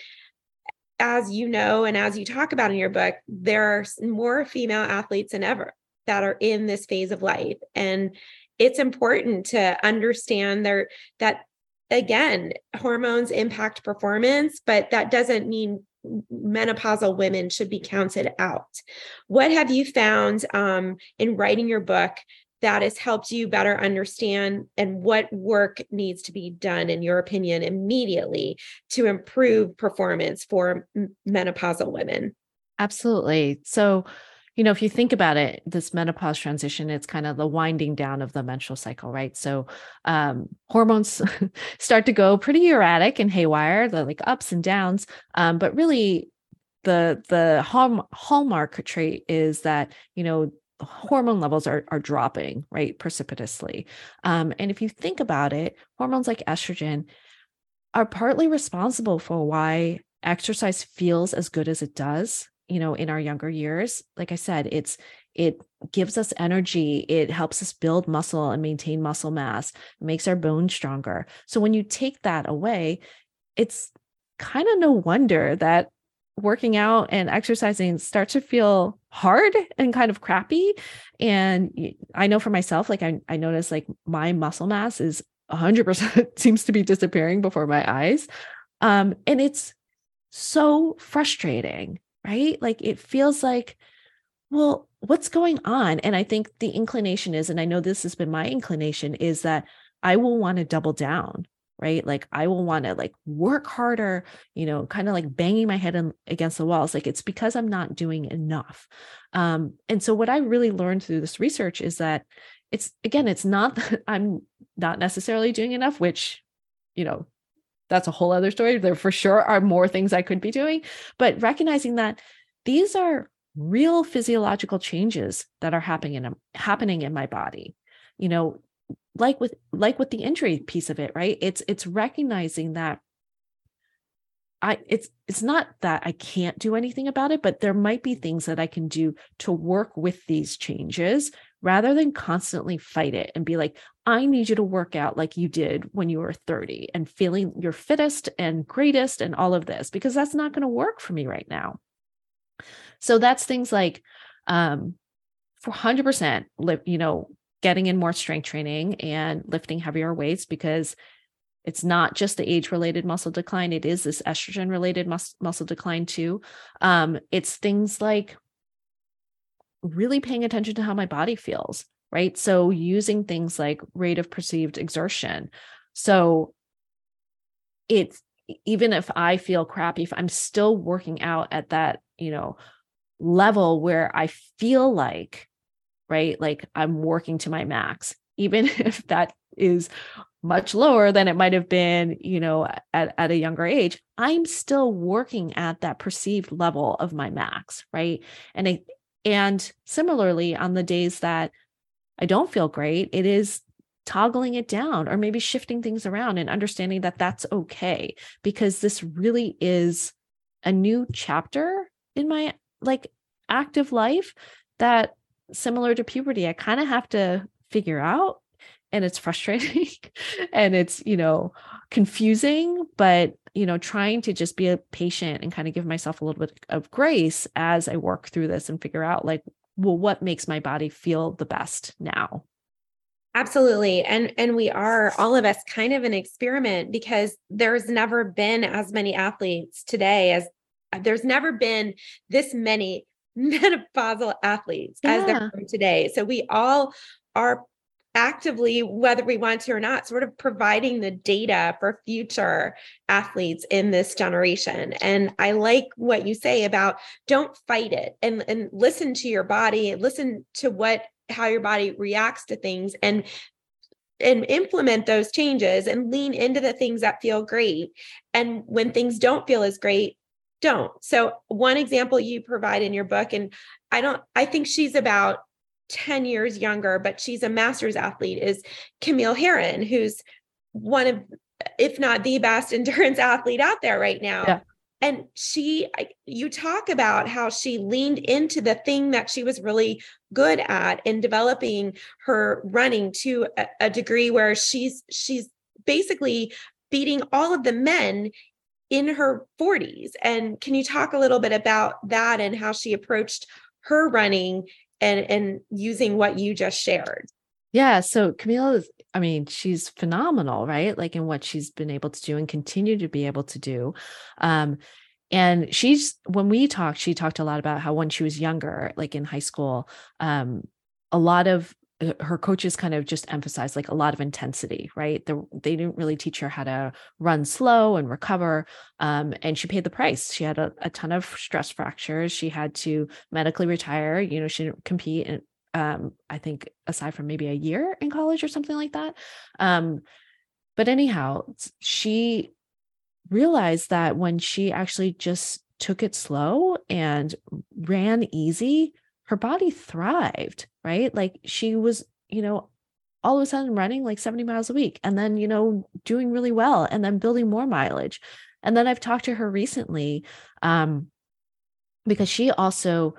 B: as you know, and as you talk about in your book, there are more female athletes than ever that are in this phase of life. And it's important to understand there that again, hormones impact performance, but that doesn't mean menopausal women should be counted out. What have you found um, in writing your book that has helped you better understand and what work needs to be done, in your opinion, immediately to improve performance for menopausal women?
C: Absolutely. So, you know, if you think about it, this menopause transition, it's kind of the winding down of the menstrual cycle, right? So um, hormones start to go pretty erratic and haywire, the like ups and downs. Um, but really, the the hall, hallmark trait is that you know hormone levels are are dropping right precipitously. Um, and if you think about it, hormones like estrogen are partly responsible for why exercise feels as good as it does you know in our younger years like i said it's it gives us energy it helps us build muscle and maintain muscle mass makes our bones stronger so when you take that away it's kind of no wonder that working out and exercising start to feel hard and kind of crappy and i know for myself like i, I notice like my muscle mass is 100% seems to be disappearing before my eyes um and it's so frustrating right? Like it feels like, well, what's going on? And I think the inclination is, and I know this has been my inclination, is that I will want to double down, right? Like I will want to like work harder, you know, kind of like banging my head in, against the walls. Like it's because I'm not doing enough. Um, and so what I really learned through this research is that it's again, it's not that I'm not necessarily doing enough, which, you know, that's a whole other story. There for sure are more things I could be doing, but recognizing that these are real physiological changes that are happening in happening in my body. You know, like with like with the injury piece of it, right? It's it's recognizing that I it's it's not that I can't do anything about it, but there might be things that I can do to work with these changes rather than constantly fight it and be like, I need you to work out like you did when you were 30 and feeling your fittest and greatest and all of this, because that's not going to work for me right now. So that's things like um, 100% you know, getting in more strength training and lifting heavier weights because it's not just the age related muscle decline it is this estrogen related mus- muscle decline too um, it's things like really paying attention to how my body feels, right? So using things like rate of perceived exertion. So it's even if I feel crappy, if I'm still working out at that, you know, level where I feel like, right, like I'm working to my max, even if that is much lower than it might have been, you know, at, at a younger age, I'm still working at that perceived level of my max, right? And it, and similarly, on the days that I don't feel great, it is toggling it down or maybe shifting things around and understanding that that's okay because this really is a new chapter in my like active life that similar to puberty I kind of have to figure out and it's frustrating and it's you know confusing but you know trying to just be a patient and kind of give myself a little bit of grace as i work through this and figure out like well what makes my body feel the best now.
B: Absolutely and and we are all of us kind of an experiment because there's never been as many athletes today as there's never been this many menopausal athletes yeah. as they're today so we all are actively, whether we want to or not, sort of providing the data for future athletes in this generation. And I like what you say about don't fight it and, and listen to your body, listen to what how your body reacts to things and and implement those changes and lean into the things that feel great. And when things don't feel as great, don't. So one example you provide in your book, and I don't, I think she's about 10 years younger, but she's a master's athlete, is Camille Herron, who's one of, if not the best endurance athlete out there right now. Yeah. and she you talk about how she leaned into the thing that she was really good at in developing her running to a, a degree where she's she's basically beating all of the men in her 40s and can you talk a little bit about that and how she approached her running and and using what you just shared?
C: Yeah so camille is i mean she's phenomenal right? Like in what she's been able to do and continue to be able to do. Um and she's when we talked she talked a lot about how when she was younger like in high school um a lot of her coaches kind of just emphasized like a lot of intensity right? The, they didn't really teach her how to run slow and recover um, and she paid the price. She had a, a, ton of stress fractures. She had to medically retire. You know she didn't compete and um, i think aside from maybe a year in college or something like that. Um, but anyhow she realized that when she actually just took it slow and ran easy her body thrived, right? Like she was, you know, all of a sudden running like 70 miles a week and then, you know, doing really well and then building more mileage. And then I've talked to her recently um, because she also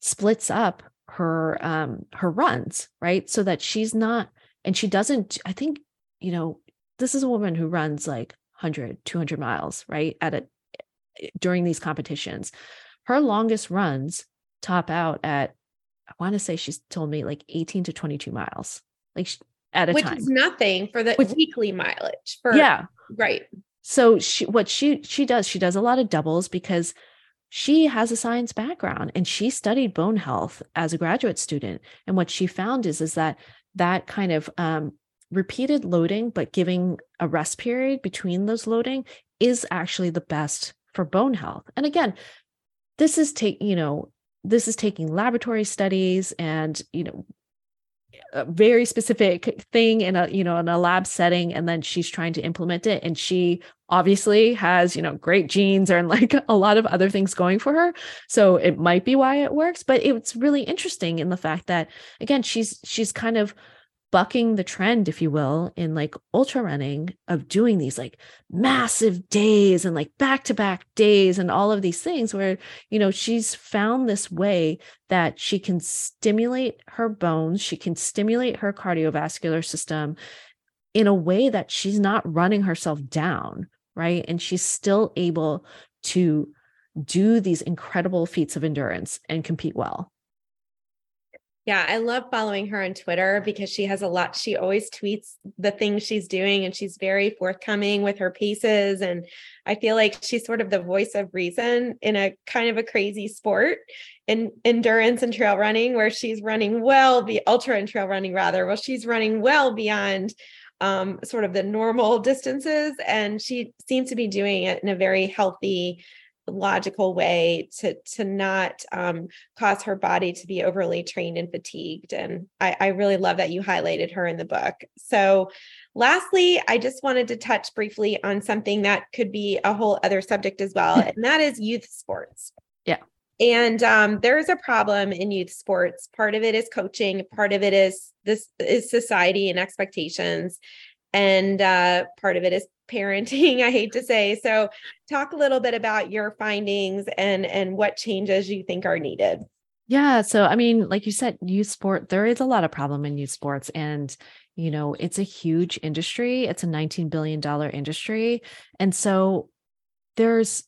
C: splits up her um her runs, right? So that she's not and she doesn't I think, you know, this is a woman who runs like 100, 200 miles, right? At a during these competitions. Her longest runs top out at I want to say she's told me like 18 to 22 miles, like at a
B: Which
C: time.
B: Which is nothing for the Which, weekly mileage. For,
C: yeah.
B: Right.
C: So she, what she, she does, she does a lot of doubles because she has a science background and she studied bone health as a graduate student. And what she found is, is that that kind of, um, repeated loading, but giving a rest period between those loading is actually the best for bone health. And again, this is take, you know, this is taking laboratory studies and you know a very specific thing in a you know in a lab setting and then she's trying to implement it and she obviously has you know great genes and like a lot of other things going for her. So it might be why it works but it's really interesting in the fact that again she's she's kind of bucking the trend, if you will, in like ultra running of doing these like massive days and like back to back days and all of these things where, you know, she's found this way that she can stimulate her bones, she can stimulate her cardiovascular system in a way that she's not running herself down, right? And she's still able to do these incredible feats of endurance and compete well.
B: Yeah, I love following her on Twitter because she has a lot. She always tweets the things she's doing and she's very forthcoming with her pieces. And I feel like she's sort of the voice of reason in a kind of a crazy sport in endurance and trail running, where she's running well, the ultra and trail running rather. Well, she's running well beyond um, sort of the normal distances. And she seems to be doing it in a very healthy, logical way to to not um, cause her body to be overly trained and fatigued and I, I really love that you highlighted her in the book. So lastly i just wanted to touch briefly on something that could be a whole other subject as well and that is youth sports.
C: Yeah.
B: And um, there is a problem in youth sports. Part of it is coaching part of it is this is society and expectations and uh, part of it is parenting i hate to say. So talk a little bit about your findings and and what changes you think are needed.
C: Yeah so i mean like you said youth sport there is a lot of problem in youth sports and you know it's a huge industry. It's a 19 billion dollar industry. And so there's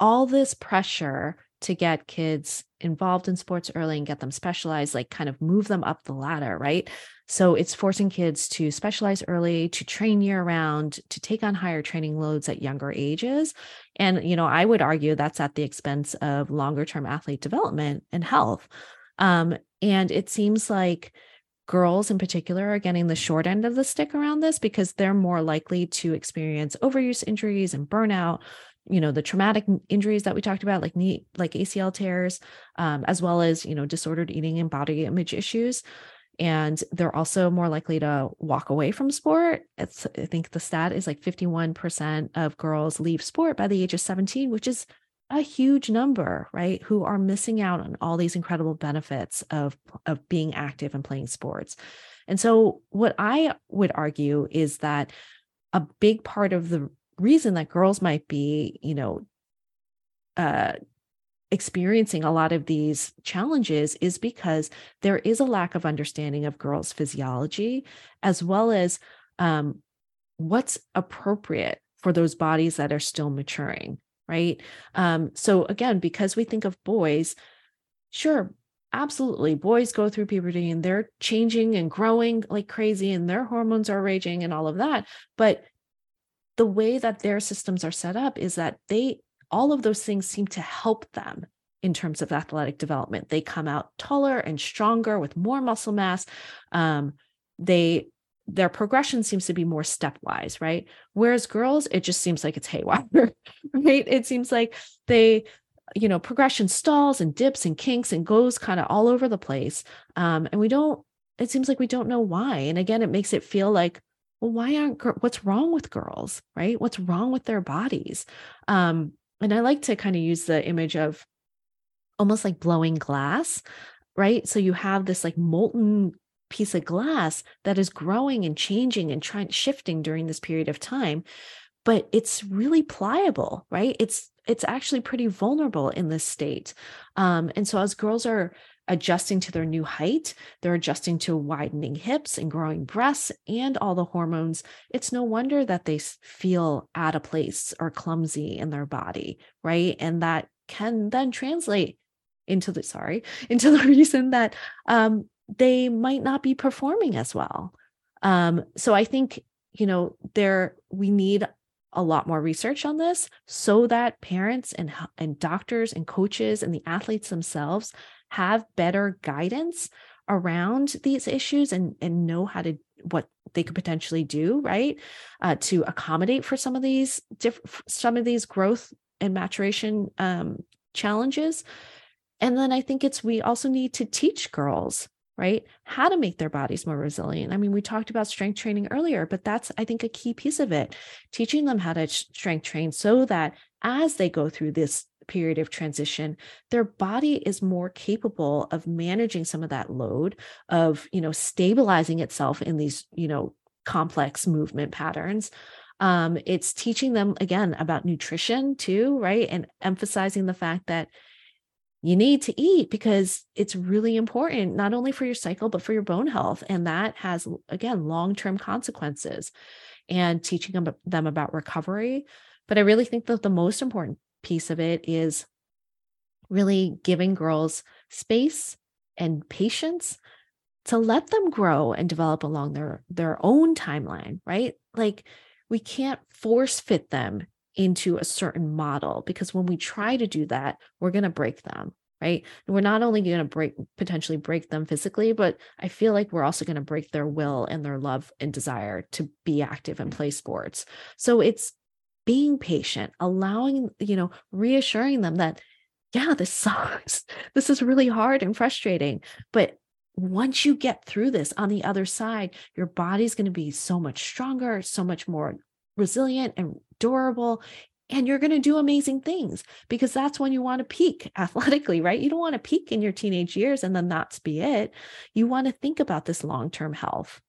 C: all this pressure to get kids involved in sports early and get them specialized, like kind of move them up the ladder, right? So it's forcing kids to specialize early, to train year round, to take on higher training loads at younger ages. And, you know, I would argue that's at the expense of longer term athlete development and health. Um, and it seems like girls in particular are getting the short end of the stick around this because they're more likely to experience overuse injuries and burnout you know the traumatic injuries that we talked about like knee like acl tears um, as well as you know disordered eating and body image issues. And they're also more likely to walk away from sport. It's i think the stat is like 51% of girls leave sport by the age of 17 which is a huge number right? Who are missing out on all these incredible benefits of of being active and playing sports. And so what i would argue is that a big part of the reason that girls might be, you know, uh, experiencing a lot of these challenges is because there is a lack of understanding of girls' physiology, as well as um, what's appropriate for those bodies that are still maturing, right? Um, so, again, because we think of boys, sure, absolutely, boys go through puberty and they're changing and growing like crazy, and their hormones are raging and all of that. But the way that their systems are set up is that they all of those things seem to help them in terms of athletic development. They come out taller and stronger with more muscle mass. Um, they their progression seems to be more stepwise, right? Whereas girls, it just seems like it's haywire, right? It seems like they, you know, progression stalls and dips and kinks and goes kind of all over the place. Um, and we don't, it seems like we don't know why. And again, it makes it feel like, well, why aren't, what's wrong with girls, right? What's wrong with their bodies? Um, and I like to kind of use the image of almost like blowing glass, right? So you have this like molten piece of glass that is growing and changing and trying shifting during this period of time but it's really pliable right it's it's actually pretty vulnerable in this state um, and so as girls are adjusting to their new height they're adjusting to widening hips and growing breasts and all the hormones it's no wonder that they feel out of place or clumsy in their body right and that can then translate into the sorry into the reason that um, they might not be performing as well. Um, so I think, you know, there we need a lot more research on this so that parents and, and doctors and coaches and the athletes themselves have better guidance around these issues and, and know how to what they could potentially do right uh, to accommodate for some of these different some of these growth and maturation um, challenges and then i think it's we also need to teach girls right? How to make their bodies more resilient. I mean, we talked about strength training earlier, but that's, I think, a key piece of it. Teaching them how to strength train so that as they go through this period of transition their body is more capable of managing some of that load of you know stabilizing itself in these you know complex movement patterns. Um, it's teaching them again about nutrition too right? And emphasizing the fact that you need to eat because it's really important not only for your cycle but for your bone health. And that has again long-term consequences and teaching them, them about recovery. But i really think that the most important piece of it is really giving girls space and patience to let them grow and develop along their their own timeline right? Like we can't force fit them into a certain model because when we try to do that we're going to break them right? And we're not only going to break potentially break them physically but i feel like we're also going to break their will and their love and desire to be active and play sports. So it's being patient allowing you know reassuring them that yeah this sucks this is really hard and frustrating but once you get through this on the other side your body's going to be so much stronger so much more resilient and durable and you're going to do amazing things because that's when you want to peak athletically, right? You don't want to peak in your teenage years and then that's be it. You want to think about this long term health.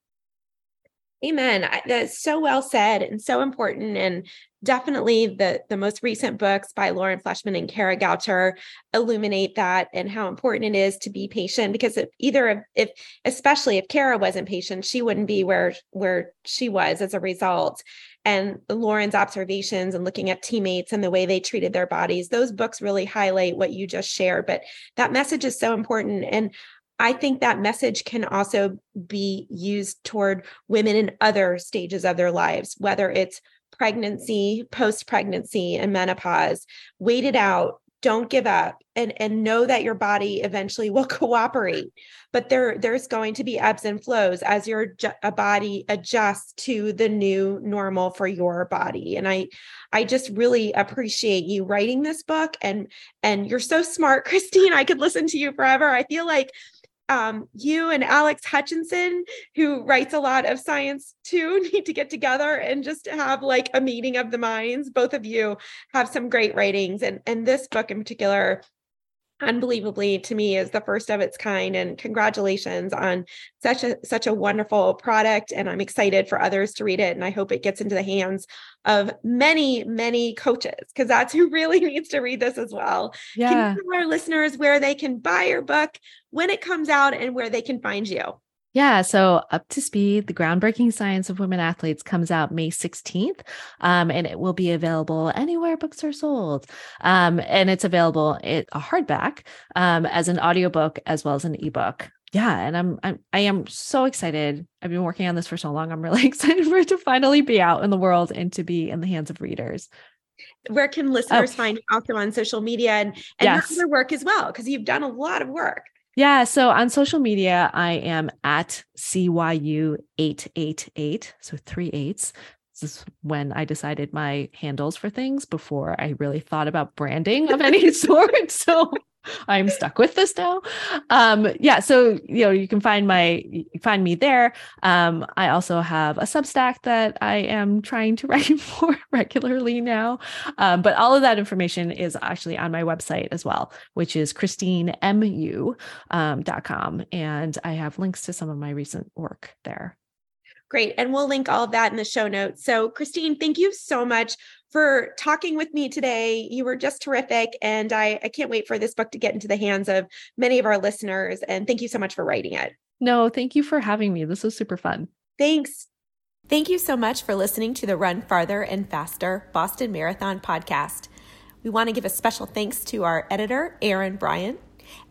B: Amen. That's so well said and so important. And definitely the, the most recent books by Lauren Fleshman and Kara Goucher illuminate that and how important it is to be patient because if either if especially if Kara wasn't patient, she wouldn't be where where she was as a result and Lauren's observations and looking at teammates and the way they treated their bodies. Those books really highlight what you just shared, but that message is so important. And I think that message can also be used toward women in other stages of their lives, whether it's pregnancy, post pregnancy, and menopause. Wait it out, don't give up and and know that your body eventually will cooperate but there there's going to be ebbs and flows as your a body adjusts to the new normal for your body. And i i just really appreciate you writing this book and and you're so smart christine. I could listen to you forever. I feel like um, you and Alex Hutchinson, who writes a lot of science too, need to get together and just have like a meeting of the minds. Both of you have some great writings, and and this book in particular unbelievably to me is the first of its kind and congratulations on such a such a wonderful product and i'm excited for others to read it and i hope it gets into the hands of many many coaches because that's who really needs to read this as well
C: Yeah.
B: can you tell our listeners where they can buy your book when it comes out and where they can find you
C: Yeah, so Up to Speed, the groundbreaking science of women athletes comes out May 16th, um, and it will be available anywhere books are sold. Um, and it's available in a hardback um, as an audiobook as well as an ebook. Yeah, and I'm, I'm I am so excited. I've been working on this for so long. I'm really excited for it to finally be out in the world and to be in the hands of readers.
B: where can listeners find you also on social media and, and
C: Yes.
B: your other work as well because you've done a lot of work
C: Yeah. So on social media, I am at CYU888. So three eights. Is when I decided my handles for things before I really thought about branding of any sort. So I'm stuck with this now. Um, yeah. So, you know, you can find my, find me there. Um, I also have a Substack that I am trying to write for regularly now. Um, but all of that information is actually on my website as well, which is christinemyu.com. And I have links to some of my recent work there.
B: Great. And we'll link all of that in the show notes. So, Christine, thank you so much for talking with me today. You were just terrific. And I, I can't wait for this book to get into the hands of many of our listeners. And thank you so much for writing it.
C: No, thank you for having me. This was super fun.
B: Thanks. Thank you so much for listening to the Run Farther and Faster Boston Marathon podcast. We want to give a special thanks to our editor, Aaron Bryant.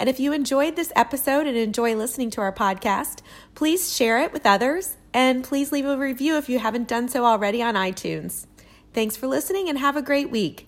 B: And if you enjoyed this episode and enjoy listening to our podcast, please share it with others and please leave a review if you haven't done so already on iTunes. Thanks for listening and have a great week.